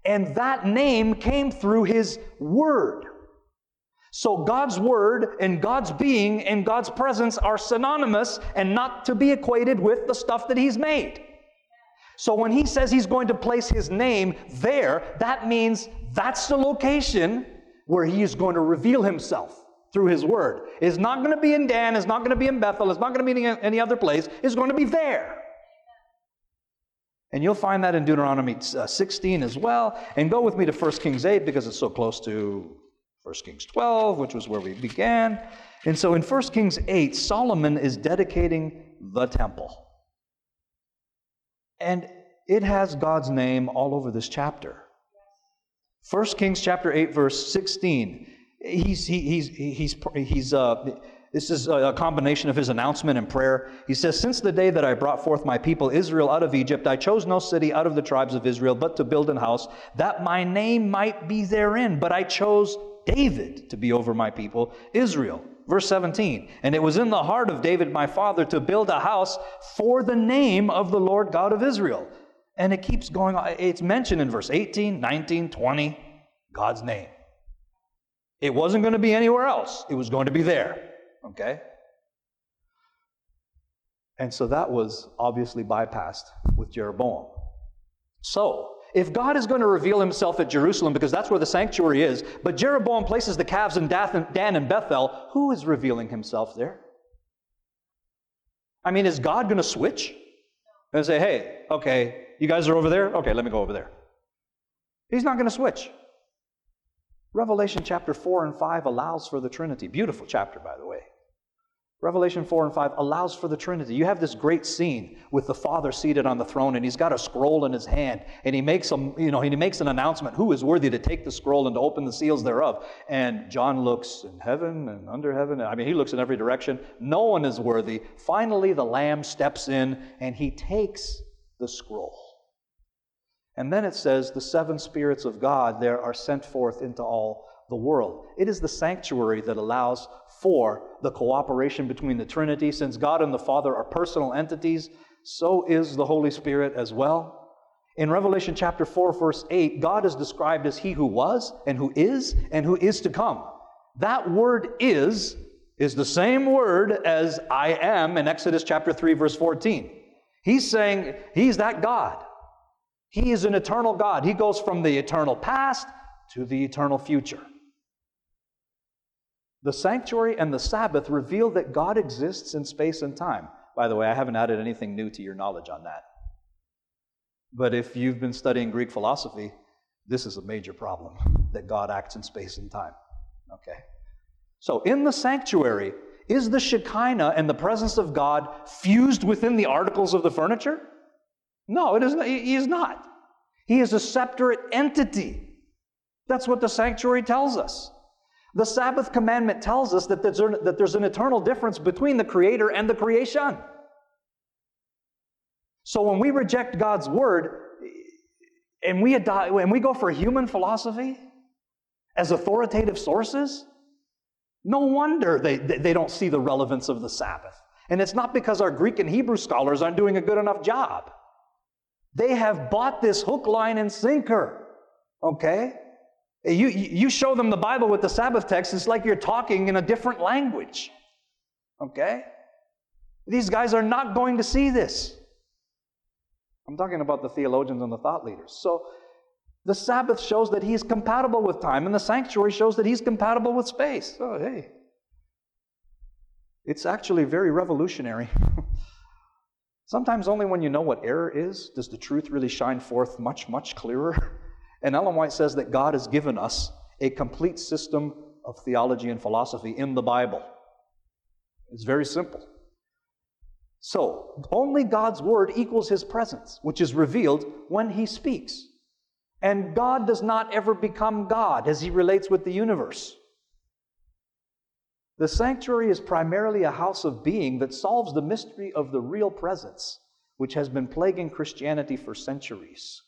And that name came through his word. So God's word and God's being and God's presence are synonymous and not to be equated with the stuff that he's made. So when he says he's going to place his name there, that means that's the location where he is going to reveal himself through his word. It's not going to be in Dan, it's not going to be in Bethel, it's not going to be in any other place, it's going to be there. And you'll find that in Deuteronomy uh, 16 as well. And go with me to 1 Kings 8 because it's so close to 1 Kings 12, which was where we began. And so in 1 Kings 8, Solomon is dedicating the temple. And it has God's name all over this chapter. 1 Kings chapter 8, verse 16. He's, he, he's, he's, he's, uh, this is a combination of his announcement and prayer. He says, Since the day that I brought forth my people Israel out of Egypt, I chose no city out of the tribes of Israel, but to build an house, that my name might be therein. But I chose David to be over my people, Israel. Verse 17, and it was in the heart of David my father to build a house for the name of the Lord God of Israel. And it keeps going on. It's mentioned in verse 18, 19, 20, God's name. It wasn't going to be anywhere else, it was going to be there. Okay? And so that was obviously bypassed with Jeroboam. So, if God is going to reveal himself at Jerusalem, because that's where the sanctuary is, but Jeroboam places the calves in Dan and Bethel, who is revealing himself there? I mean, is God going to switch and say, hey, okay, you guys are over there? Okay, let me go over there. He's not going to switch. Revelation chapter 4 and 5 allows for the Trinity. Beautiful chapter, by the way. Revelation 4 and 5 allows for the Trinity. You have this great scene with the Father seated on the throne, and he's got a scroll in his hand, and he makes a, you know, he makes an announcement who is worthy to take the scroll and to open the seals thereof. And John looks in heaven and under heaven. I mean, he looks in every direction. No one is worthy. Finally, the Lamb steps in and he takes the scroll. And then it says, the seven spirits of God there are sent forth into all the world. It is the sanctuary that allows for the cooperation between the Trinity. Since God and the Father are personal entities, so is the Holy Spirit as well. In Revelation chapter 4, verse 8, God is described as He who was, and who is, and who is to come. That word is, is the same word as I am in Exodus chapter 3, verse 14. He's saying He's that God. He is an eternal God. He goes from the eternal past to the eternal future. The sanctuary and the Sabbath reveal that God exists in space and time. By the way, I haven't added anything new to your knowledge on that. But if you've been studying Greek philosophy, this is a major problem that God acts in space and time. Okay? So, in the sanctuary, is the Shekinah and the presence of God fused within the articles of the furniture? No, it is not. He is not. He is a separate entity. That's what the sanctuary tells us. The Sabbath commandment tells us that there's, an eternal difference between the Creator and the creation. So when we reject God's word and we, adopt, and we go for human philosophy as authoritative sources, no wonder they, they don't see the relevance of the Sabbath. And it's not because our Greek and Hebrew scholars aren't doing a good enough job. They have bought this hook, line, and sinker. Okay? You, you show them the Bible with the Sabbath text, it's like you're talking in a different language. Okay? These guys are not going to see this. I'm talking about the theologians and the thought leaders. So the Sabbath shows that he's compatible with time, and the sanctuary shows that he's compatible with space. Oh, hey. It's actually very revolutionary. [LAUGHS] Sometimes only when you know what error is does the truth really shine forth much, much clearer. [LAUGHS] And Ellen White says that God has given us a complete system of theology and philosophy in the Bible. It's very simple. So, only God's word equals his presence, which is revealed when he speaks. And God does not ever become God as he relates with the universe. The sanctuary is primarily a house of being that solves the mystery of the real presence, which has been plaguing Christianity for centuries.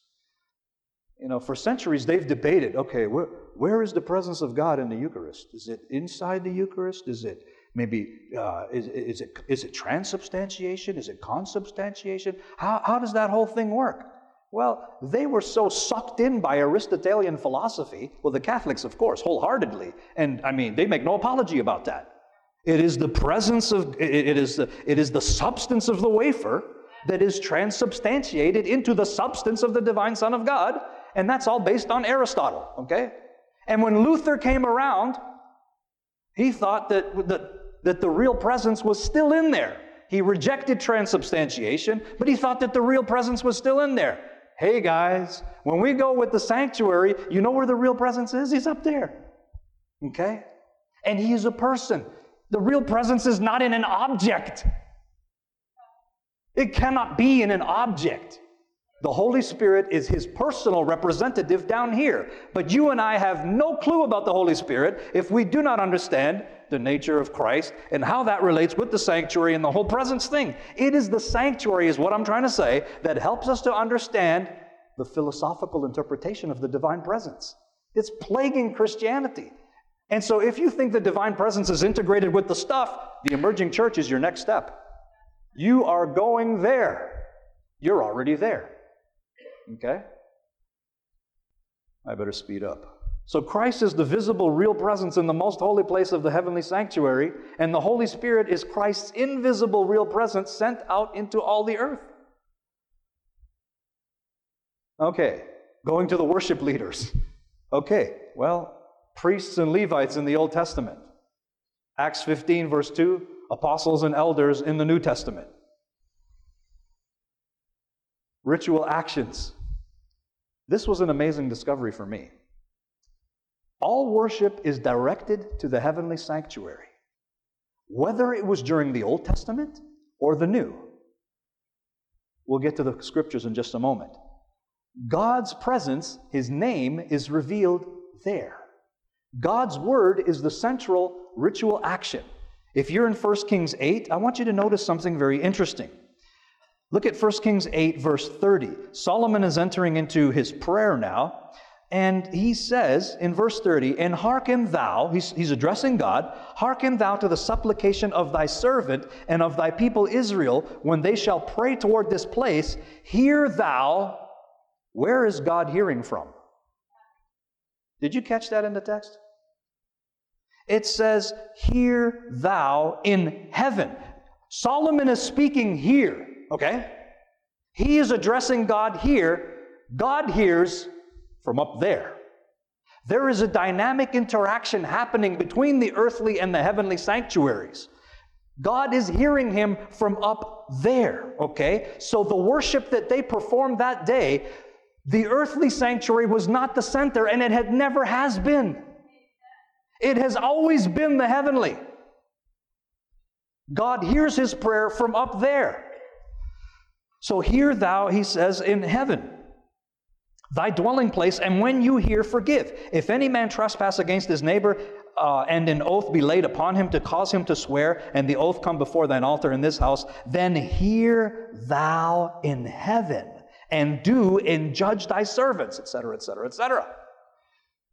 You know, for centuries they've debated okay, where, where is the presence of God in the Eucharist? Is it inside the Eucharist? Is it maybe, uh, is, is, it, is it transubstantiation? Is it consubstantiation? How, how does that whole thing work? Well, they were so sucked in by Aristotelian philosophy, well, the Catholics, of course, wholeheartedly, and I mean, they make no apology about that. It is the presence of, it is the, it is the substance of the wafer that is transubstantiated into the substance of the divine Son of God and that's all based on Aristotle, okay? And when Luther came around, he thought that, that, that the real presence was still in there. He rejected transubstantiation, but he thought that the real presence was still in there. Hey guys, when we go with the sanctuary, you know where the real presence is? He's up there. Okay? And He is a person. The real presence is not in an object, it cannot be in an object. The Holy Spirit is his personal representative down here. But you and I have no clue about the Holy Spirit if we do not understand the nature of Christ and how that relates with the sanctuary and the whole presence thing. It is the sanctuary, is what I'm trying to say, that helps us to understand the philosophical interpretation of the divine presence. It's plaguing Christianity. And so, if you think the divine presence is integrated with the stuff, the emerging church is your next step. You are going there. You're already there. Okay? I better speed up. So Christ is the visible, real presence in the most holy place of the heavenly sanctuary, and the Holy Spirit is Christ's invisible, real presence sent out into all the earth. Okay, going to the worship leaders. Okay, well, priests and Levites in the Old Testament. Acts 15, verse 2, apostles and elders in the New Testament ritual actions. This was an amazing discovery for me. All worship is directed to the heavenly sanctuary, whether it was during the Old Testament or the New. We'll get to the scriptures in just a moment. God's presence, His name, is revealed there. God's word is the central ritual action. If you're in 1 Kings 8, I want you to notice something very interesting. Look at 1 Kings 8, verse 30. Solomon is entering into his prayer now, and he says in verse 30, And hearken thou, he's, he's addressing God, hearken thou to the supplication of thy servant and of thy people Israel when they shall pray toward this place. Hear thou, where is God hearing from? Did you catch that in the text? It says, Hear thou in heaven. Solomon is speaking here. Okay? He is addressing God here. God hears from up there. There is a dynamic interaction happening between the earthly and the heavenly sanctuaries. God is hearing him from up there, okay? So the worship that they performed that day, the earthly sanctuary was not the center, and it had never has been. It has always been the heavenly. God hears his prayer from up there. So hear thou, he says, in heaven, thy dwelling place, and when you hear, forgive. If any man trespass against his neighbor, uh, and an oath be laid upon him to cause him to swear, and the oath come before thine altar in this house, then hear thou in heaven, and do and judge thy servants, etc., etc., etc.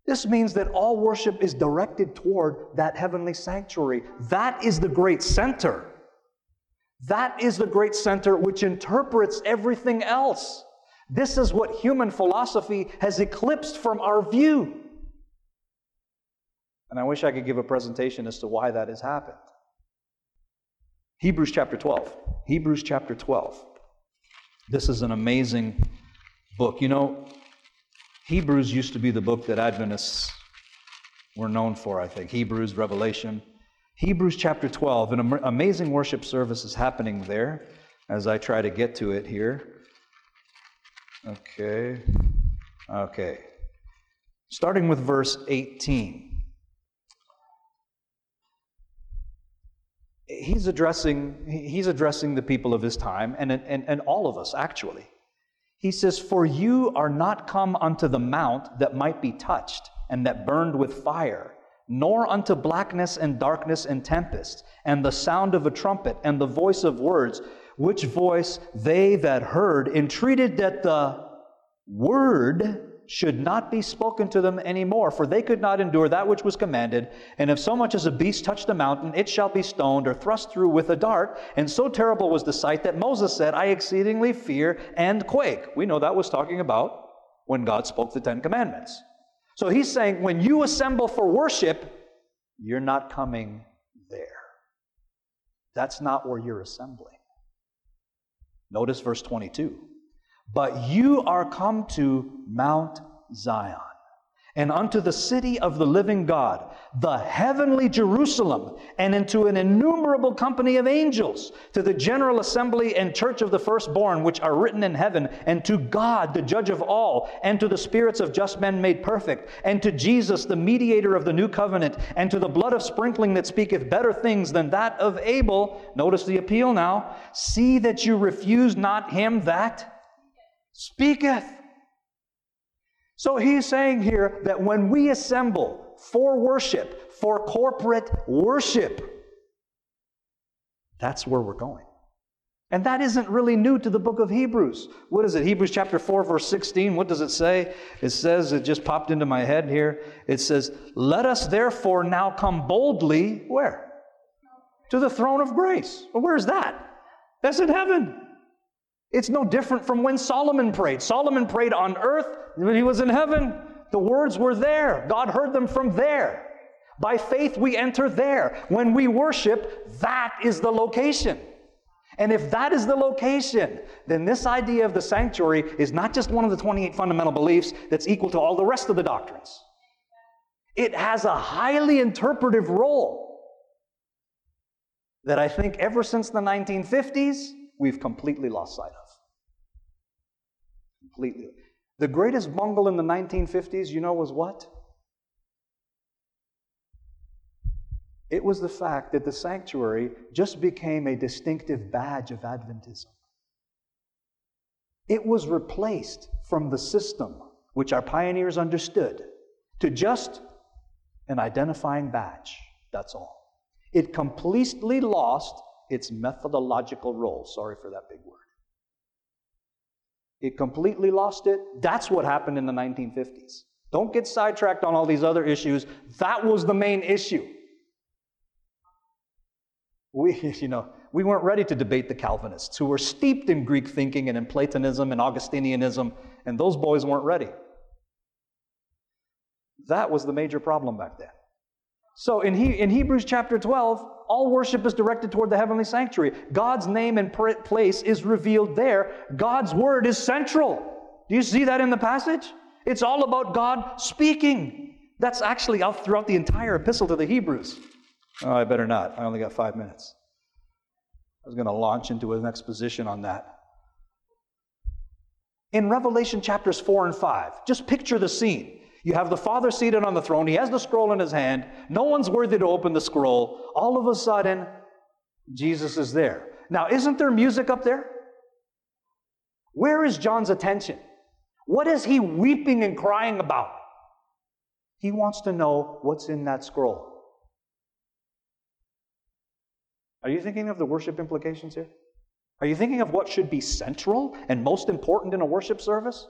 This means that all worship is directed toward that heavenly sanctuary. That is the great center that is the great center which interprets everything else. This is what human philosophy has eclipsed from our view. And I wish I could give a presentation as to why that has happened. Hebrews chapter 12. Hebrews chapter 12. This is an amazing book. You know, Hebrews used to be the book that Adventists were known for, I think. Hebrews, Revelation. Hebrews chapter 12, an amazing worship service is happening there as I try to get to it here. Okay. Okay. Starting with verse 18. He's addressing, he's addressing the people of his time and, and, and all of us, actually. He says, For you are not come unto the mount that might be touched and that burned with fire nor unto blackness and darkness and tempest, and the sound of a trumpet, and the voice of words, which voice they that heard entreated that the word should not be spoken to them any more, for they could not endure that which was commanded. And if so much as a beast touch the mountain, it shall be stoned or thrust through with a dart. And so terrible was the sight that Moses said, I exceedingly fear and quake. We know that was talking about when God spoke the Ten Commandments. So he's saying, when you assemble for worship, you're not coming there. That's not where you're assembling. Notice verse 22. But you are come to Mount Zion, and unto the city of the living God, the heavenly Jerusalem, and into an innumerable company of angels, to the general assembly and church of the firstborn, which are written in heaven, and to God, the judge of all, and to the spirits of just men made perfect, and to Jesus, the mediator of the new covenant, and to the blood of sprinkling that speaketh better things than that of Abel. Notice the appeal now. See that you refuse not him that speaketh. So he's saying here that when we assemble for worship, for corporate worship, that's where we're going. And that isn't really new to the book of Hebrews. What is it? Hebrews chapter 4, verse 16. What does it say? It says, it just popped into my head here. It says, Let us therefore now come boldly, where? To the throne of grace. Well, where's that? That's in heaven. It's no different from when Solomon prayed. Solomon prayed on earth when he was in heaven. The words were there. God heard them from there. By faith, we enter there. When we worship, that is the location. And if that is the location, then this idea of the sanctuary is not just one of the 28 fundamental beliefs that's equal to all the rest of the doctrines. It has a highly interpretive role that I think ever since the 1950s, we've completely lost sight of completely. The greatest bungle in the 1950s, you know, was what? It was the fact that the sanctuary just became a distinctive badge of Adventism. It was replaced from the system, which our pioneers understood, to just an identifying badge. That's all. It completely lost its methodological role. Sorry for that big word. It completely lost it. That's what happened in the 1950s. Don't get sidetracked on all these other issues. That was the main issue. We, [LAUGHS] you know, we weren't ready to debate the Calvinists who were steeped in Greek thinking and in Platonism and Augustinianism, and those boys weren't ready. That was the major problem back then. So in, he, in Hebrews chapter 12, all worship is directed toward the heavenly sanctuary. God's name and place is revealed there. God's word is central. Do you see that in the passage? It's all about God speaking. That's actually out throughout the entire epistle to the Hebrews. Oh, I better not. I only got five minutes. I was going to launch into an exposition on that. In Revelation chapters 4 and 5, just picture the scene. You have the Father seated on the throne. He has the scroll in his hand. No one's worthy to open the scroll. All of a sudden, Jesus is there. Now, isn't there music up there? Where is John's attention? What is he weeping and crying about? He wants to know what's in that scroll. Are you thinking of the worship implications here? Are you thinking of what should be central and most important in a worship service?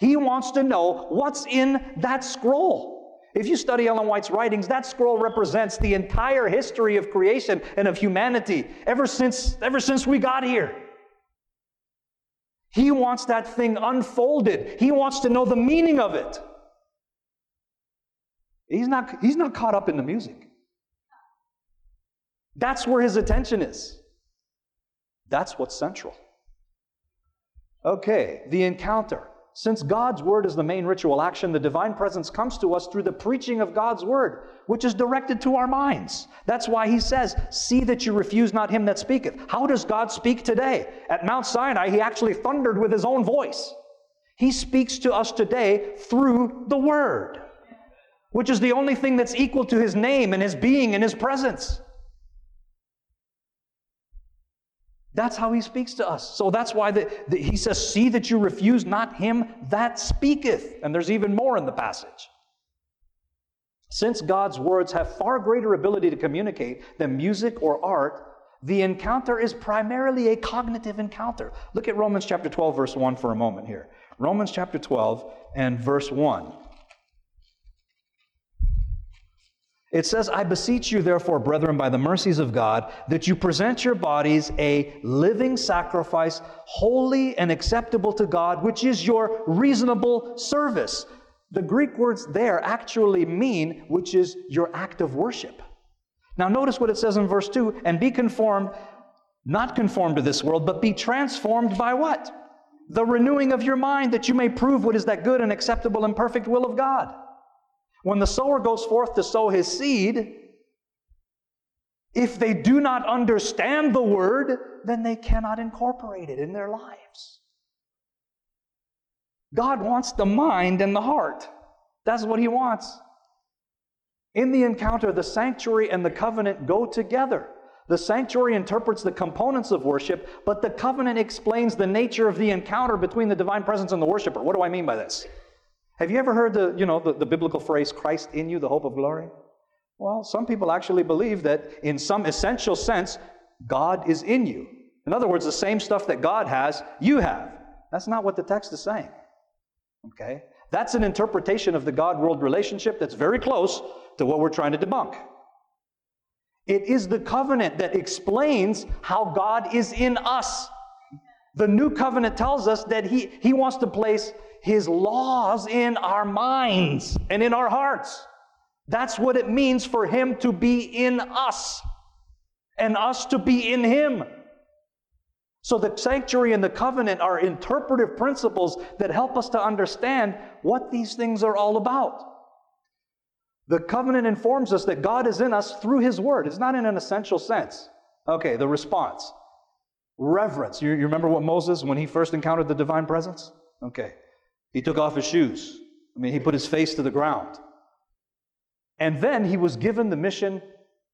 He wants to know what's in that scroll. If you study Ellen White's writings, that scroll represents the entire history of creation and of humanity ever since, ever since we got here. He wants that thing unfolded. He wants to know the meaning of it. He's not, he's not caught up in the music. That's where his attention is. That's what's central. Okay, the encounter. Since God's word is the main ritual action, the divine presence comes to us through the preaching of God's word, which is directed to our minds. That's why he says, See that you refuse not him that speaketh. How does God speak today? At Mount Sinai, he actually thundered with his own voice. He speaks to us today through the word, which is the only thing that's equal to his name and his being and his presence. That's how he speaks to us. So that's why the, the, he says, See that you refuse not him that speaketh. And there's even more in the passage. Since God's words have far greater ability to communicate than music or art, the encounter is primarily a cognitive encounter. Look at Romans chapter 12, verse 1 for a moment here. Romans chapter 12 and verse 1. It says, I beseech you, therefore, brethren, by the mercies of God, that you present your bodies a living sacrifice, holy and acceptable to God, which is your reasonable service. The Greek words there actually mean, which is your act of worship. Now, notice what it says in verse 2 and be conformed, not conformed to this world, but be transformed by what? The renewing of your mind, that you may prove what is that good and acceptable and perfect will of God. When the sower goes forth to sow his seed, if they do not understand the word, then they cannot incorporate it in their lives. God wants the mind and the heart. That's what he wants. In the encounter, the sanctuary and the covenant go together. The sanctuary interprets the components of worship, but the covenant explains the nature of the encounter between the divine presence and the worshiper. What do I mean by this? Have you ever heard the, you know, the, the biblical phrase, Christ in you, the hope of glory? Well, some people actually believe that in some essential sense, God is in you. In other words, the same stuff that God has, you have. That's not what the text is saying. Okay? That's an interpretation of the God world relationship that's very close to what we're trying to debunk. It is the covenant that explains how God is in us. The new covenant tells us that he, he wants to place His laws in our minds and in our hearts. That's what it means for Him to be in us and us to be in Him. So the sanctuary and the covenant are interpretive principles that help us to understand what these things are all about. The covenant informs us that God is in us through His Word. It's not in an essential sense. Okay, the response reverence. You, you remember what Moses, when he first encountered the divine presence? Okay. He took off his shoes. I mean, he put his face to the ground. And then he was given the mission,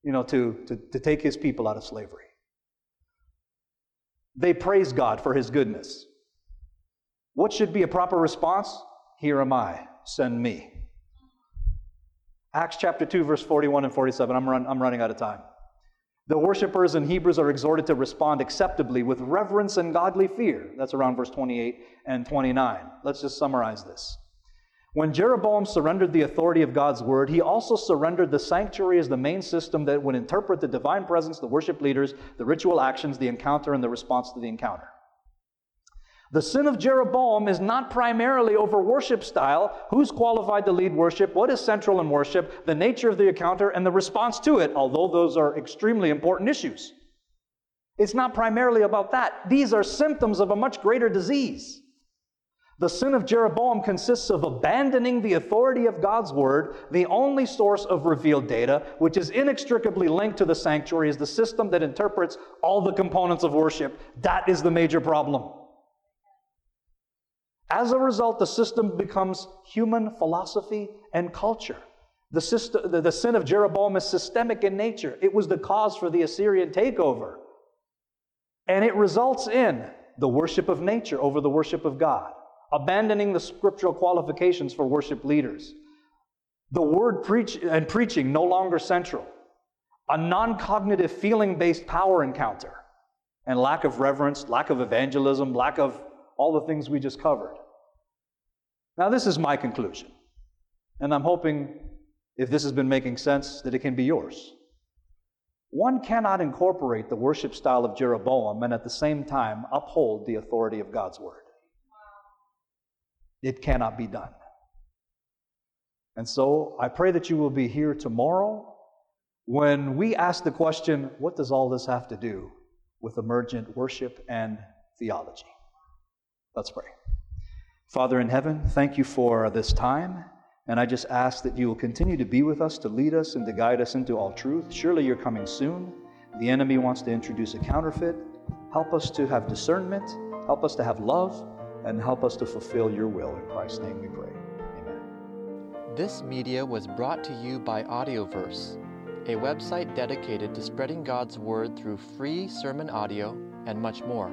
you know, to, to, to take his people out of slavery. They praised God for his goodness. What should be a proper response? Here am I, send me. Acts chapter 2, verse 41 and 47. I'm, run, I'm running out of time. The worshippers and Hebrews are exhorted to respond acceptably with reverence and godly fear. That's around verse 28 and 29. Let's just summarize this. When Jeroboam surrendered the authority of God's word, he also surrendered the sanctuary as the main system that would interpret the divine presence, the worship leaders, the ritual actions, the encounter, and the response to the encounter. The sin of Jeroboam is not primarily over worship style, who's qualified to lead worship, what is central in worship, the nature of the encounter, and the response to it, although those are extremely important issues. It's not primarily about that. These are symptoms of a much greater disease. The sin of Jeroboam consists of abandoning the authority of God's word, the only source of revealed data, which is inextricably linked to the sanctuary, is the system that interprets all the components of worship. That is the major problem. As a result, the system becomes human philosophy and culture. The, system, the, the sin of Jeroboam is systemic in nature. It was the cause for the Assyrian takeover. And it results in the worship of nature over the worship of God abandoning the scriptural qualifications for worship leaders. The word preach and preaching no longer central. A non cognitive feeling based power encounter. And lack of reverence, lack of evangelism, lack of all the things we just covered. Now, this is my conclusion. And I'm hoping, if this has been making sense, that it can be yours. One cannot incorporate the worship style of Jeroboam and at the same time uphold the authority of God's word. It cannot be done. And so I pray that you will be here tomorrow when we ask the question what does all this have to do with emergent worship and theology? Let's pray. Father in heaven, thank you for this time. And I just ask that you will continue to be with us, to lead us, and to guide us into all truth. Surely you're coming soon. The enemy wants to introduce a counterfeit. Help us to have discernment. Help us to have love and help us to fulfill your will. In Christ's name we pray. Amen. This media was brought to you by Audioverse, a website dedicated to spreading God's Word through free sermon audio and much more.